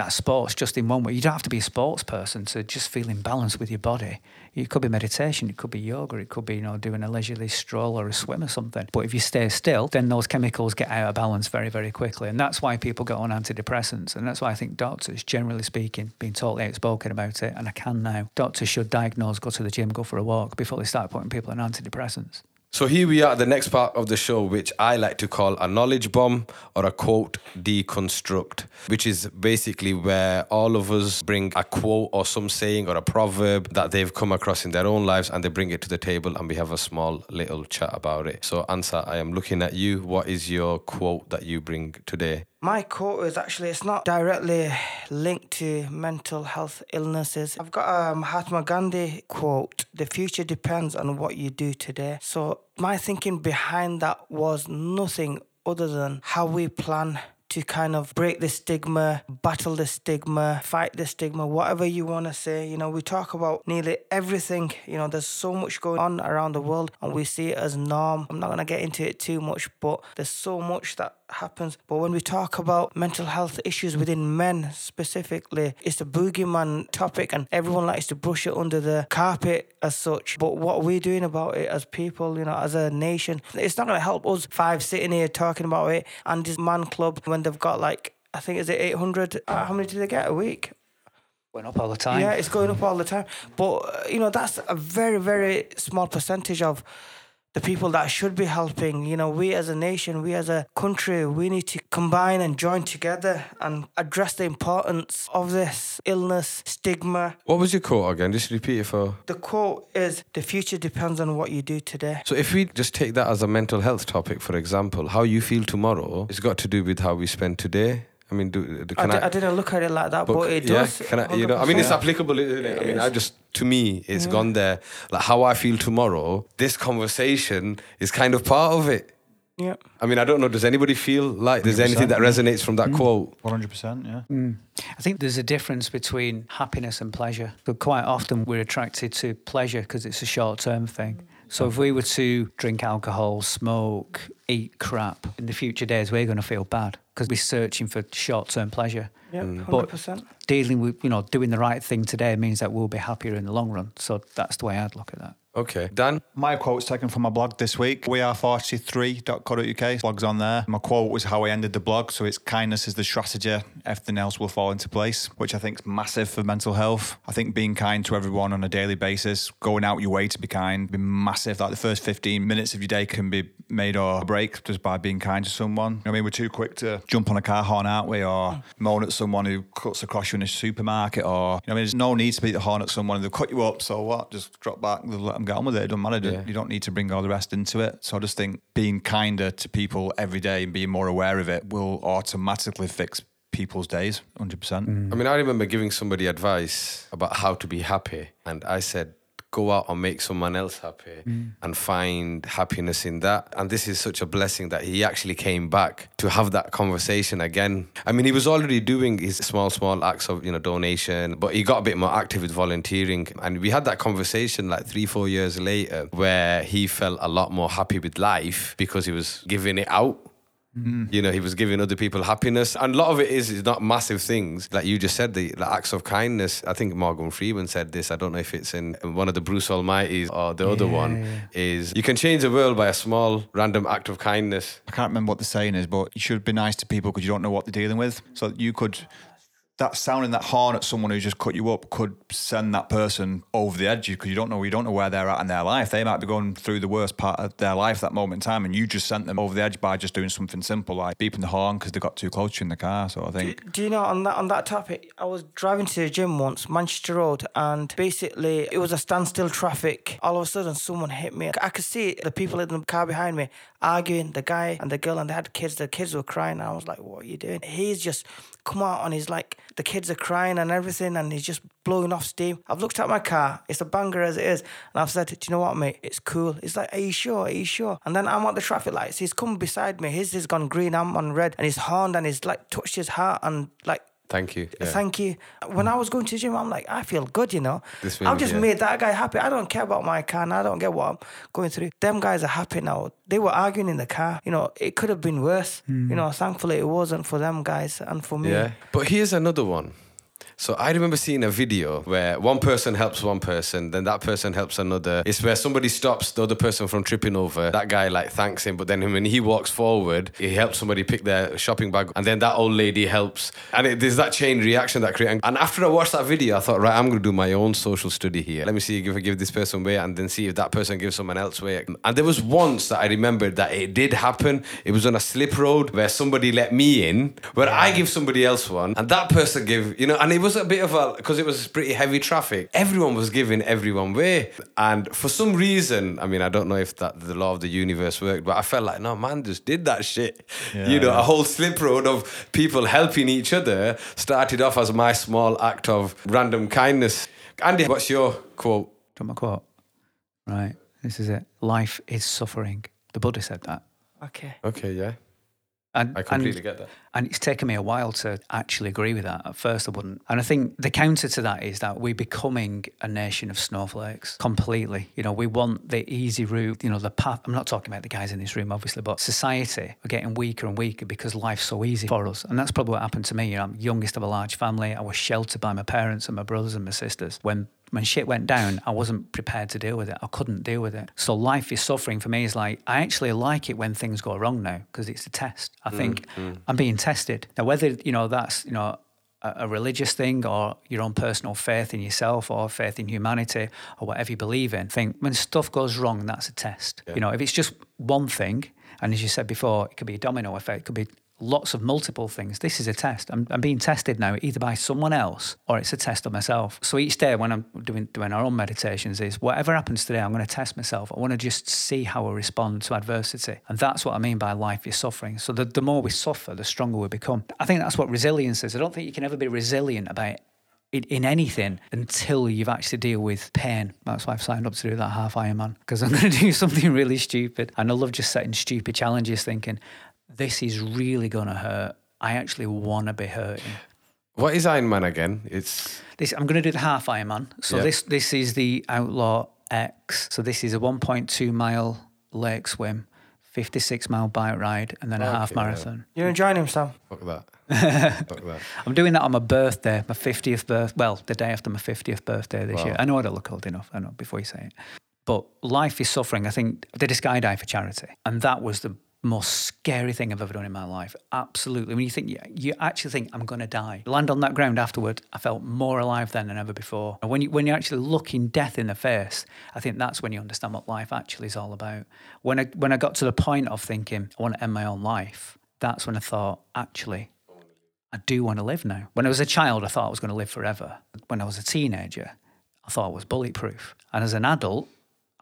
that sports just in one way. You don't have to be a sports person to just feel in balance with your body. It could be meditation, it could be yoga, it could be you know doing a leisurely stroll or a swim or something. But if you stay still, then those chemicals get out of balance very very quickly, and that's why people go on antidepressants. And that's why I think doctors, generally speaking, being totally outspoken about it, and I can now, doctors should diagnose, go to the gym, go for a walk before they start putting people on antidepressants. So here we are at the next part of the show, which I like to call a knowledge bomb or a quote deconstruct, which is basically where all of us bring a quote or some saying or a proverb that they've come across in their own lives and they bring it to the table and we have a small little chat about it. So Ansar, I am looking at you. What is your quote that you bring today? My quote is actually it's not directly linked to mental health illnesses. I've got a Mahatma Gandhi quote: "The future depends on what you do today." So my thinking behind that was nothing other than how we plan to kind of break the stigma, battle the stigma, fight the stigma, whatever you want to say. You know, we talk about nearly everything. You know, there's so much going on around the world and we see it as norm. I'm not going to get into it too much, but there's so much that happens. But when we talk about mental health issues within men specifically, it's a boogeyman topic and everyone likes to brush it under the carpet as such. But what are we doing about it as people, you know, as a nation? It's not going to help us five sitting here talking about it and this man club when they've got like, I think, is it 800? Uh, how many do they get a week? Went up all the time. Yeah, it's going up all the time. But, uh, you know, that's a very, very small percentage of the people that should be helping. You know, we as a nation, we as a country, we need to combine and join together and address the importance of this illness, stigma. What was your quote again? Just repeat it for. The quote is the future depends on what you do today. So if we just take that as a mental health topic, for example, how you feel tomorrow, it's got to do with how we spend today. I mean, do, do- I, can d- I, I didn't look at it like that, but, it yeah, does. can I, you know, I mean, it's 100%. applicable, isn't it? I mean, is. I just, to me, it's mm. gone there. Like how I feel tomorrow, this conversation is kind of part of it. Yeah. I mean, I don't know. Does anybody feel like there's anything that resonates from that quote? 100%, yeah. Mm. I think there's a difference between happiness and pleasure. But quite often we're attracted to pleasure because it's a short term thing. So if we were to drink alcohol, smoke, eat crap, in the future days we're going to feel bad because we're searching for short term pleasure. Yeah, mm. But 100%. dealing with, you know, doing the right thing today means that we'll be happier in the long run. So that's the way I'd look at that. Okay. Dan? My quote's taken from my blog this week. We are 43.co.uk. Blog's on there. My quote was how I ended the blog. So it's kindness is the strategy. Everything else will fall into place, which I think is massive for mental health. I think being kind to everyone on a daily basis, going out your way to be kind, be massive. Like the first 15 minutes of your day can be made or break just by being kind to someone. I mean, we're too quick to jump on a car horn, aren't we? Or moan at someone who cuts across you in a supermarket. Or, you know, I mean, there's no need to beat the horn at someone and they'll cut you up. So what? Just drop back, let them get on with it. It doesn't matter. Yeah. You don't need to bring all the rest into it. So I just think being kinder to people every day and being more aware of it will automatically fix people's days, 100%. I mean, I remember giving somebody advice about how to be happy, and I said, go out and make someone else happy mm. and find happiness in that. And this is such a blessing that he actually came back to have that conversation again. I mean, he was already doing his small, small acts of, you know, donation, but he got a bit more active with volunteering. And we had that conversation like three, four years later where he felt a lot more happy with life because he was giving it out. Mm. You know, he was giving other people happiness. And a lot of it is, is not massive things. Like you just said, the, the acts of kindness. I think Morgan Freeman said this. I don't know if it's in one of the Bruce Almighty's or the other one. Is you can change the world by a small random act of kindness. I can't remember what the saying is, but you should be nice to people because you don't know what they're dealing with. So you could, that sounding that horn at someone who just cut you up could send that person over the edge because you don't know you don't know where they're at in their life. They might be going through the worst part of their life that moment in time, and you just sent them over the edge by just doing something simple like beeping the horn because they got too close to you in the car. So I think Do you know on that on that topic? I was driving to the gym once, Manchester Road, and basically it was a standstill traffic. All of a sudden, someone hit me. I could see the people in the car behind me arguing, the guy and the girl, and they had kids. The kids were crying. And I was like, "What are you doing?" He's just come out and he's like, the kids are crying and everything, and he's just blowing off steam. I've looked at my car. It's a banger as it is, and I've said, "Do you know what, mate? It's cool." He's like, "Are you sure? Are you sure?" And then I'm at the traffic lights. He's come beside me. His has gone green. I'm on red, and he's horned and he's like touched his heart and like Thank you. Yeah. Thank you. When I was going to the gym, I'm like, I feel good, you know. This I've just yeah. made that guy happy. I don't care about my car and I don't get what I'm going through. Them guys are happy now. They were arguing in the car. You know, it could have been worse. You hmm. know, thankfully it wasn't for them guys and for me. Yeah. But here's another one. So I remember seeing a video where one person helps one person, then that person helps another. It's where somebody stops the other person from tripping over. That guy like thanks him, but then when he walks forward, he helps somebody pick their shopping bag, and then that old lady helps. And it, there's that chain reaction that creates. And after I watched that video, I thought, right, I'm going to do my own social study here. Let me see if I give this person way, and then see if that person gives someone else way. And there was once that I remembered that it did happen. It was on a slip road where somebody let me in, where I give somebody else one, and that person gave, you know, and it was a bit of a because it was pretty heavy traffic. Everyone was giving everyone way, and for some reason, I mean, I don't know if that the law of the universe worked, but I felt like no man just did that shit. you know, a whole slip road of people helping each other started off as my small act of random kindness. Andy, what's your quote? Do my quote? Right. This is it. Life is suffering. The Buddha said that. Okay. Okay, yeah, And, I completely and, get that. and it's taken me a while to actually agree with that. At first, I wouldn't. And I think the counter to that is that we're becoming a nation of snowflakes completely. You know, we want the easy route, you know, the path. I'm not talking about the guys in this room, obviously, but society, we're getting weaker and weaker because life's so easy for us. And that's probably what happened to me. You know, I'm youngest of a large family. I was sheltered by my parents and my brothers and my sisters. When when shit went down, I wasn't prepared to deal with it. I couldn't deal with it. So life is suffering for me. Is like I actually like it when things go wrong now because it's a test. I mm, think mm. I'm being tested now. Whether you know that's you know a, a religious thing or your own personal faith in yourself or faith in humanity or whatever you believe in. I think when stuff goes wrong, that's a test. You know, if it's just one thing, and as you said before, it could be a domino effect. It could be lots of multiple things. This is a test. I'm, I'm being tested now either by someone else or it's a test of myself. So each day when I'm doing doing our own meditations is whatever happens today, I'm going to test myself. I want to just see how I respond to adversity. And that's what I mean by life is suffering. So the, the more we suffer, the stronger we become. I think that's what resilience is. I don't think you can ever be resilient about in, in anything until you've actually deal with pain. That's why I've signed up to do that half Ironman because I'm going to do something really stupid. And I love just setting stupid challenges, thinking this is really going to hurt. I actually want to be hurting. What is Iron Man again? It's This I'm going to do the half Ironman. So Yeah. this this is the Outlaw X. So this is a 1.2 mile lake swim, 56 mile bike ride, and then a half Okay, yeah. marathon. You're enjoying him, Sam? fuck that. fuck that. I'm doing that on my birthday, my 50th birth. Well, the day after my 50th birthday this Wow. year. I know I don't look old enough. I know before you say it. But life is suffering. I think I did a skydive for charity, and that was the most scary thing I've ever done in my life. Absolutely. When you think, you actually think, I'm going to die. Land on that ground afterward, I felt more alive then than ever before. And when, you, when you're actually looking death in the face, I think that's when you understand what life actually is all about. When I, when I got to the point of thinking, I want to end my own life, that's when I thought, actually, I do want to live now. When I was a child, I thought I was going to live forever. When I was a teenager, I thought I was bulletproof. And as an adult,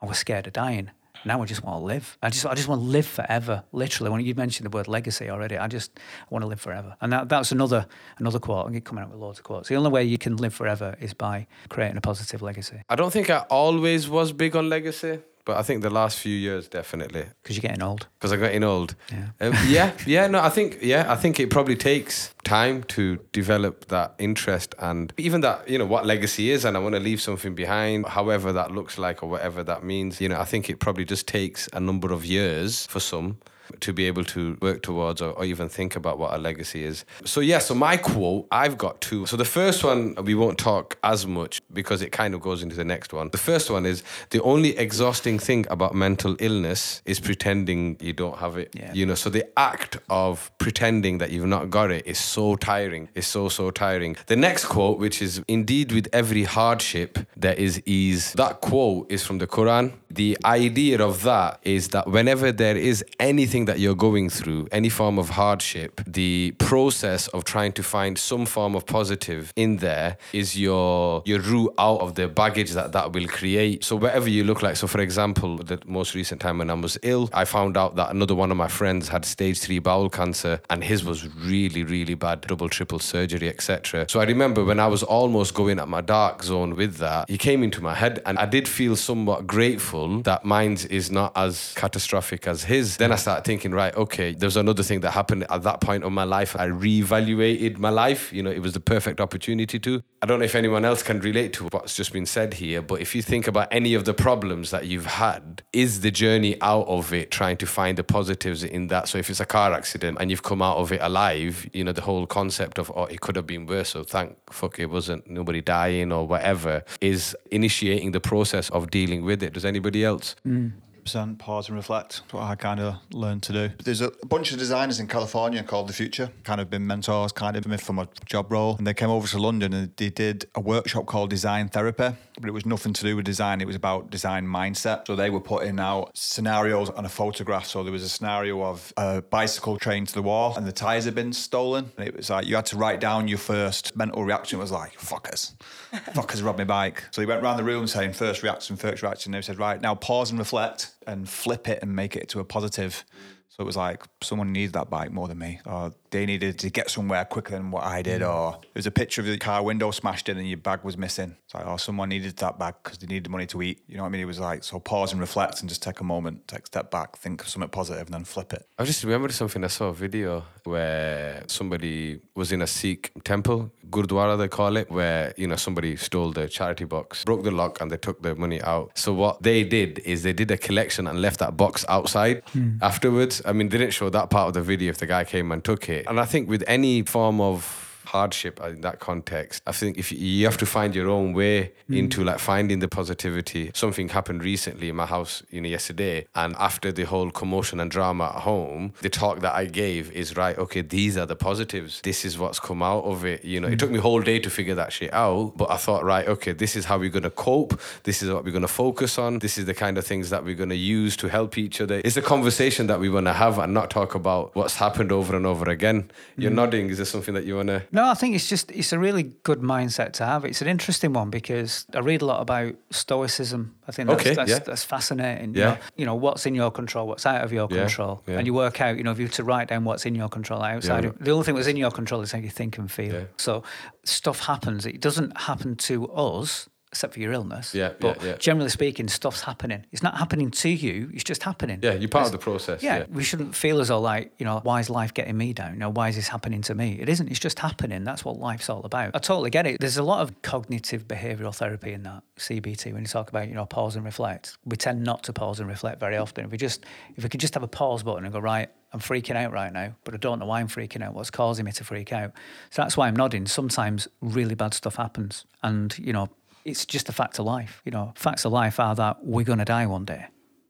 I was scared of dying. Now I just want to live. I just I just want to live forever. Literally, when you mentioned the word legacy already, I just I want to live forever. And that, that's another another quote. I keep coming up with loads of quotes. The only way you can live forever is by creating a positive legacy. I don't think I always was big on legacy. But I think the last few years, definitely. Because you're getting old. Because I'm getting old. Yeah. Um, yeah, yeah. No, I think yeah, I think it probably takes time to develop that interest and even that you know what legacy is, and I want to leave something behind, however that looks like or whatever that means. You know, I think it probably just takes a number of years for some to be able to work towards or, or, even think about what a legacy is. So, yeah, so my quote, I've got two. So, the first one, we won't talk as much because it kind of goes into the next one. The first one is the only exhausting thing about mental illness is pretending you don't have it. Yeah. You know, so the act of pretending that you've not got it is so tiring. It's so, so tiring. The next quote, which is indeed with every hardship, there is ease. That quote is from the Quran. The idea of that is that whenever there is anything that you're going through, any form of hardship, the process of trying to find some form of positive in there is your your route out of the baggage that that will create. So whatever you look like. So for example, the most recent time when I was ill, I found out that another one of my friends had stage three bowel cancer, and his was really really bad, double triple surgery, etc. So I remember when I was almost going at my dark zone with that, he came into my head, and I did feel somewhat grateful that mine is not as catastrophic as his. Then I started thinking, right, okay, there's another thing that happened at that point of my life. I reevaluated my life. You know, it was the perfect opportunity to. I don't know if anyone else can relate to what's just been said here, but if you think about any of the problems that you've had, is the journey out of it trying to find the positives in that? So if it's a car accident and you've come out of it alive, you know, the whole concept of, oh, it could have been worse, so thank fuck it wasn't nobody dying or whatever, is initiating the process of dealing with it. Does anybody else? Mm. Pause and reflect. That's what I kind of learned to do. There's a bunch of designers in California called The Future, kind of been mentors, kind of from my job role. And they came over to London and they did a workshop called Design Therapy, but it was nothing to do with design. It was about design mindset. So they were putting out scenarios on a photograph. So there was a scenario of a bicycle trained to the wall and the tires had been stolen. And it was like you had to write down your first mental reaction. It was like, fuckers, fuckers robbed my bike. So he went around the room saying first reaction, first reaction. And they said, right, now pause and reflect and flip it and make it to a positive. So it was like someone needed that bike more than me, or they needed to get somewhere quicker than what I did, mm. or there was a picture of the car window smashed in and your bag was missing. It's like, oh, someone needed that bag because they needed money to eat. You know what I mean? It was like, so pause and reflect and just take a moment, take a step back, think of something positive, and then flip it. I just remembered something. I saw a video where somebody was in a Sikh temple, Gurdwara they call it, where you know somebody stole the charity box, broke the lock, and they took the money out. So what they did is they did a collection and left that box outside hmm. afterwards. I mean, they didn't show that part of the video if the guy came and took it. And I think with any form of hardship in that context. I think if you, you have to find your own way hmm. into like finding the positivity. Something happened recently in my house, you know, yesterday, and after the whole commotion and drama at home, the talk that I gave is right. Okay, these are the positives. This is what's come out of it. You know, it hmm. took me a whole day to figure that shit out, but I thought, right, okay, this is how we're gonna cope. This is what we're gonna focus on. This is the kind of things that we're gonna use to help each other. It's a conversation that we wanna have and not talk about what's happened over and over again. You're hmm. nodding. Is there something that you wanna? No, I think it's just it's a really good mindset to have. It's an interesting one because I read a lot about stoicism. I think that's Okay, that's, yeah. that's fascinating. you Yeah. know. You know, what's in your control, what's out of your Yeah, control. yeah. And you work out, you know, if you were to write down what's in your control outside of the only thing that's in your control is how you think and feel. So stuff happens. It doesn't happen to us except for your illness. Yeah, But yeah, yeah. generally speaking, stuff's happening. It's not happening to you, it's just happening. Yeah, you're part of the process. Yeah, yeah. we shouldn't feel as though like you know why is life getting me down? You know why is this happening to me? It isn't. It's just happening. That's what life's all about. I totally get it. There's a lot of cognitive behavioural therapy in that CBT when you talk about you know pause and reflect. We tend not to pause and reflect very often. If we just if we could just have a pause button and go right. I'm freaking out right now, but I don't know why I'm freaking out. What's causing me to freak out? So that's why I'm nodding. Sometimes really bad stuff happens, and you know it's just a fact of life. You know, facts of life are that we're going to die one day.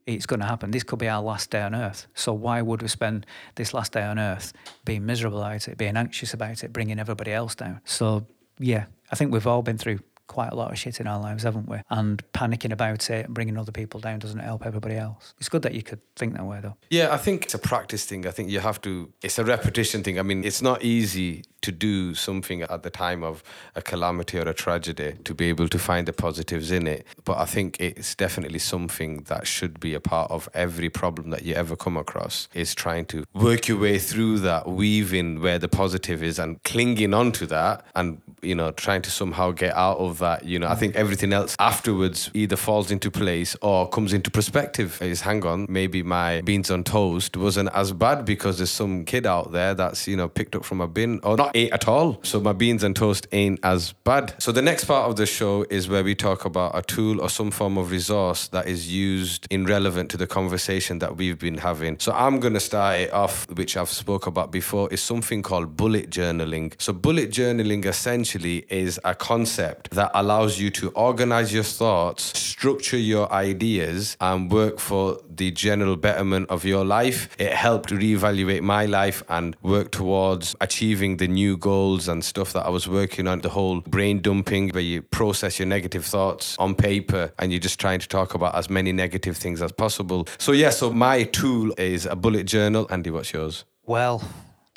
It's going to happen. This could be our last day on earth. So why would we spend this last day on earth being miserable about it, being anxious about it, bringing everybody else down? So yeah, I think we've all been through quite a lot of shit in our lives, haven't we? And panicking about it and bringing other people down doesn't help everybody else. It's good that you could think that way, though. Yeah, I think it's a practice thing. I think you have to, it's a repetition thing. I mean, it's not easy to do something at the time of a calamity or a tragedy to be able to find the positives in it. But I think it's definitely something that should be a part of every problem that you ever come across is trying to work your way through that, weaving where the positive is and clinging onto that and, you know, trying to somehow get out of that. You know, I think everything else afterwards either falls into place or comes into perspective. Is hang on, maybe my beans on toast wasn't as bad because there's some kid out there that's, you know, picked up from a bin or not ate at all. So my beans and toast ain't as bad. So the next part of the show is where we talk about a tool or some form of resource that is used in relevant to the conversation that we've been having. So I'm to start it off, which I've spoke about before, is something called bullet journaling. So bullet journaling essentially is a concept that allows you to organize your thoughts, structure your ideas, and work for the general betterment of your life. It helped reevaluate my life and work towards achieving the new goals and stuff that I was working on. The whole brain dumping, where you process your negative thoughts on paper and you're just trying to talk about as many negative things as possible. So, yeah, so my tool is a bullet journal. Andy, what's yours? Well,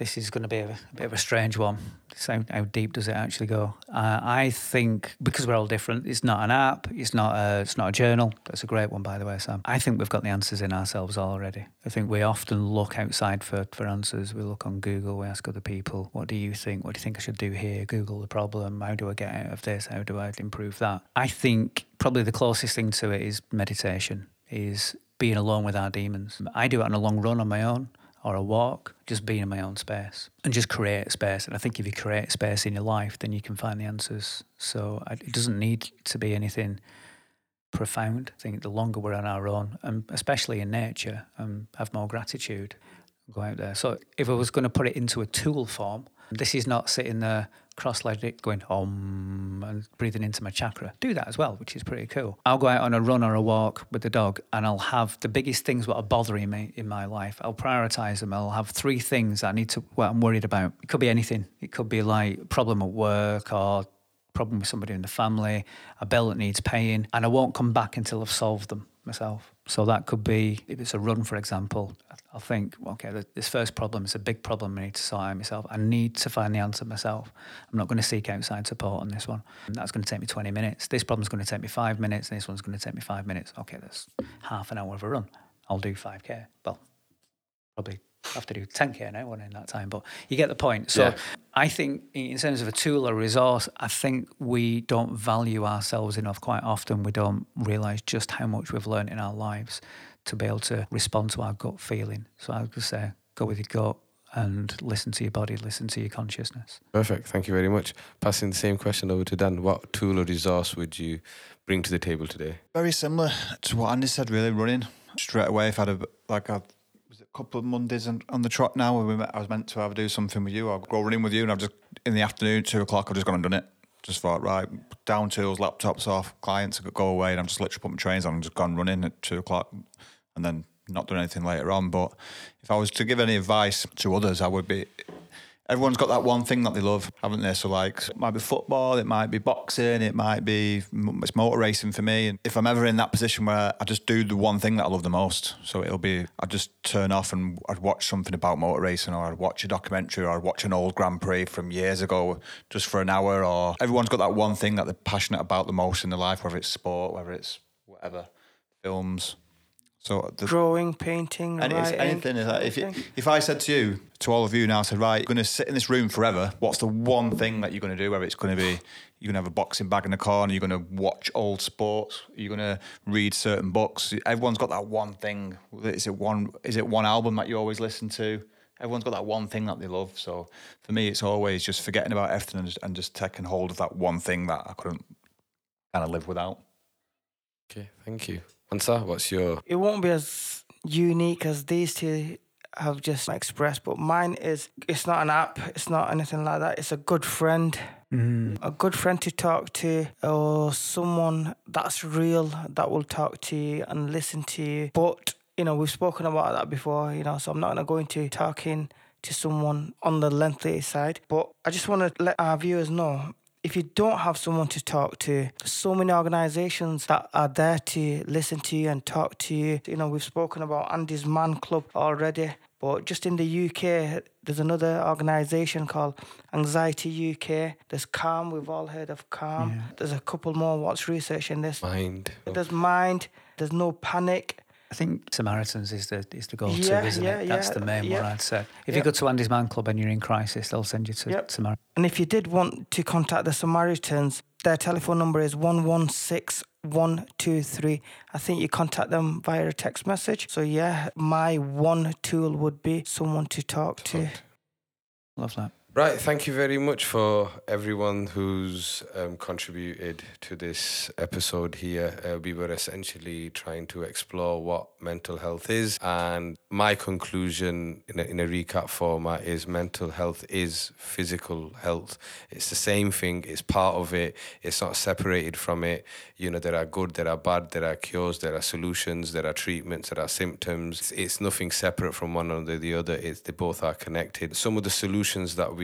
this is going to be a, a bit of a strange one. So, how deep does it actually go? Uh, I think because we're all different, it's not an app, it's not a, it's not a journal. That's a great one, by the way, Sam. I think we've got the answers in ourselves already. I think we often look outside for, for answers. We look on Google, we ask other people, what do you think? What do you think I should do here? Google the problem. How do I get out of this? How do I improve that? I think probably the closest thing to it is meditation, is being alone with our demons. I do it on a long run on my own or a walk, just being in my own space and just create space. And I think if you create space in your life, then you can find the answers. So it doesn't need to be anything profound. I think the longer we're on our own, and especially in nature, and have more gratitude, go out there. So if I was going to put it into a tool form, this is not sitting there cross-legged, going om and breathing into my chakra. Do that as well, which is pretty cool. I'll go out on a run or a walk with the dog, and I'll have the biggest things that are bothering me in my life. I'll prioritize them. I'll have three things I need to. What I'm worried about. It could be anything. It could be like problem at work or problem with somebody in the family, a bill that needs paying, and I won't come back until I've solved them myself. So that could be, if it's a run, for example, I'll think, okay, this first problem is a big problem I need to sort out myself. I need to find the answer myself. I'm not going to seek outside support on this one. And that's going to take me 20 minutes. This problem's going to take me five minutes, and this one's going to take me five minutes. Okay, that's half an hour of a run. I'll do 5K. Well, probably have to do 10k now one in that time but you get the point so yeah. i think in terms of a tool or resource i think we don't value ourselves enough quite often we don't realize just how much we've learned in our lives to be able to respond to our gut feeling so i would just say go with your gut and listen to your body, listen to your consciousness. Perfect. Thank you very much. Passing the same question over to Dan. What tool or resource would you bring to the table today? Very similar to what Andy said, really running. Straight away, if I had a like a, like a couple of Mondays on, on the trot now. Where we met, I was meant to have do something with you. I'll go running with you, and I've just in the afternoon, two o'clock, I've just gone and done it. Just thought, right, down tools, laptops off, clients go away, and I'm just literally put my trains on and just gone running at two o'clock, and then not done anything later on. But if I was to give any advice to others, I would be everyone's got that one thing that they love, haven't they? So like, it might be football, it might be boxing, it might be it's motor racing for me. And if I'm ever in that position where I just do the one thing that I love the most, so it'll be I just turn off and I'd watch something about motor racing, or I'd watch a documentary, or I'd watch an old Grand Prix from years ago just for an hour. Or everyone's got that one thing that they're passionate about the most in their life, whether it's sport, whether it's whatever, films. So the, drawing, painting, and writing, anything. If if I said to you, to all of you now, I said, right, you're going to sit in this room forever. What's the one thing that you're going to do? Whether it's going to be you're going to have a boxing bag in the corner, you're going to watch old sports, you're going to read certain books. Everyone's got that one thing. Is it one? Is it one album that you always listen to? Everyone's got that one thing that they love. So for me, it's always just forgetting about everything and just, and just taking hold of that one thing that I couldn't kind of live without. Okay, thank you. Ansar, what's your? It won't be as unique as these two have just expressed, but mine is it's not an app, it's not anything like that. It's a good friend, Mm. a good friend to talk to, or someone that's real that will talk to you and listen to you. But you know, we've spoken about that before, you know, so I'm not gonna go into talking to someone on the lengthy side. But I just want to let our viewers know if you don't have someone to talk to, so many organizations that are there to listen to you and talk to you. You know, we've spoken about Andy's Man Club already, but just in the UK, there's another organization called Anxiety UK. There's Calm, we've all heard of Calm. Yeah. There's a couple more what's research in this. Mind. There's Mind, there's No Panic. I think Samaritans is the is the go-to, Yeah, isn't yeah, it? That's yeah, the main one. I'd say. If you go to Andy's Man Club and you're in crisis, they'll send you to Yep. Samaritans. And if you did want to contact the Samaritans, their telephone number is 116123. I think you contact them via a text message. So, yeah, my one tool would be someone to talk to. Love that. Right, thank you very much for everyone who's um, contributed to this episode here. Uh, we were essentially trying to explore what mental health is, and my conclusion in a, in a recap format is mental health is physical health. It's the same thing, it's part of it, it's not separated from it. You know, there are good, there are bad, there are cures, there are solutions, there are treatments, there are symptoms. It's, it's nothing separate from one or the other, it's, they both are connected. Some of the solutions that we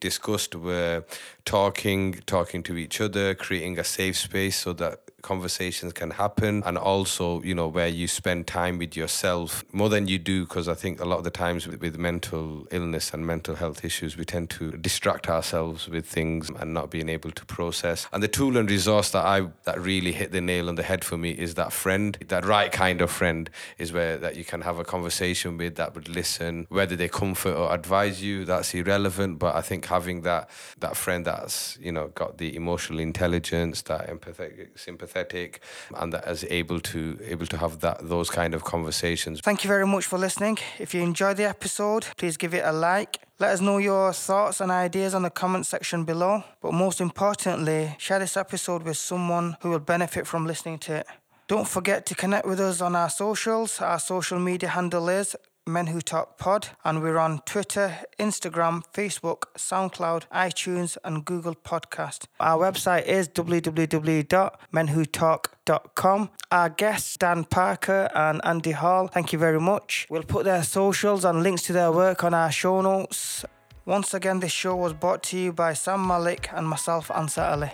discussed were talking, talking to each other, creating a safe space so that conversations can happen and also you know where you spend time with yourself more than you do because i think a lot of the times with, with mental illness and mental health issues we tend to distract ourselves with things and not being able to process. And the tool and resource that i that really hit the nail on the head for me is that friend that right kind of friend is where that you can have a conversation with that would listen whether they comfort or advise you that's irrelevant. But i think having that that friend that's you know got the emotional intelligence that empathetic sympathetic and that is able to able to have that those kind of conversations Thank you very much for listening. If you enjoyed the episode, please give it a like. Let us know your thoughts and ideas on the comment section below. But most importantly, share this episode with someone who will benefit from listening to it. Don't forget to connect with us on our socials. Our social media handle is Men Who Talk Pod, and we're on Twitter, Instagram, Facebook, SoundCloud, iTunes, and Google Podcast. Our website is www.menwhotalk.com. Our guests, Dan Parker and Andy Hall, thank you very much. We'll put their socials and links to their work on our show notes. Once again, this show was brought to you by Sam Malik and myself, Ansar Ali.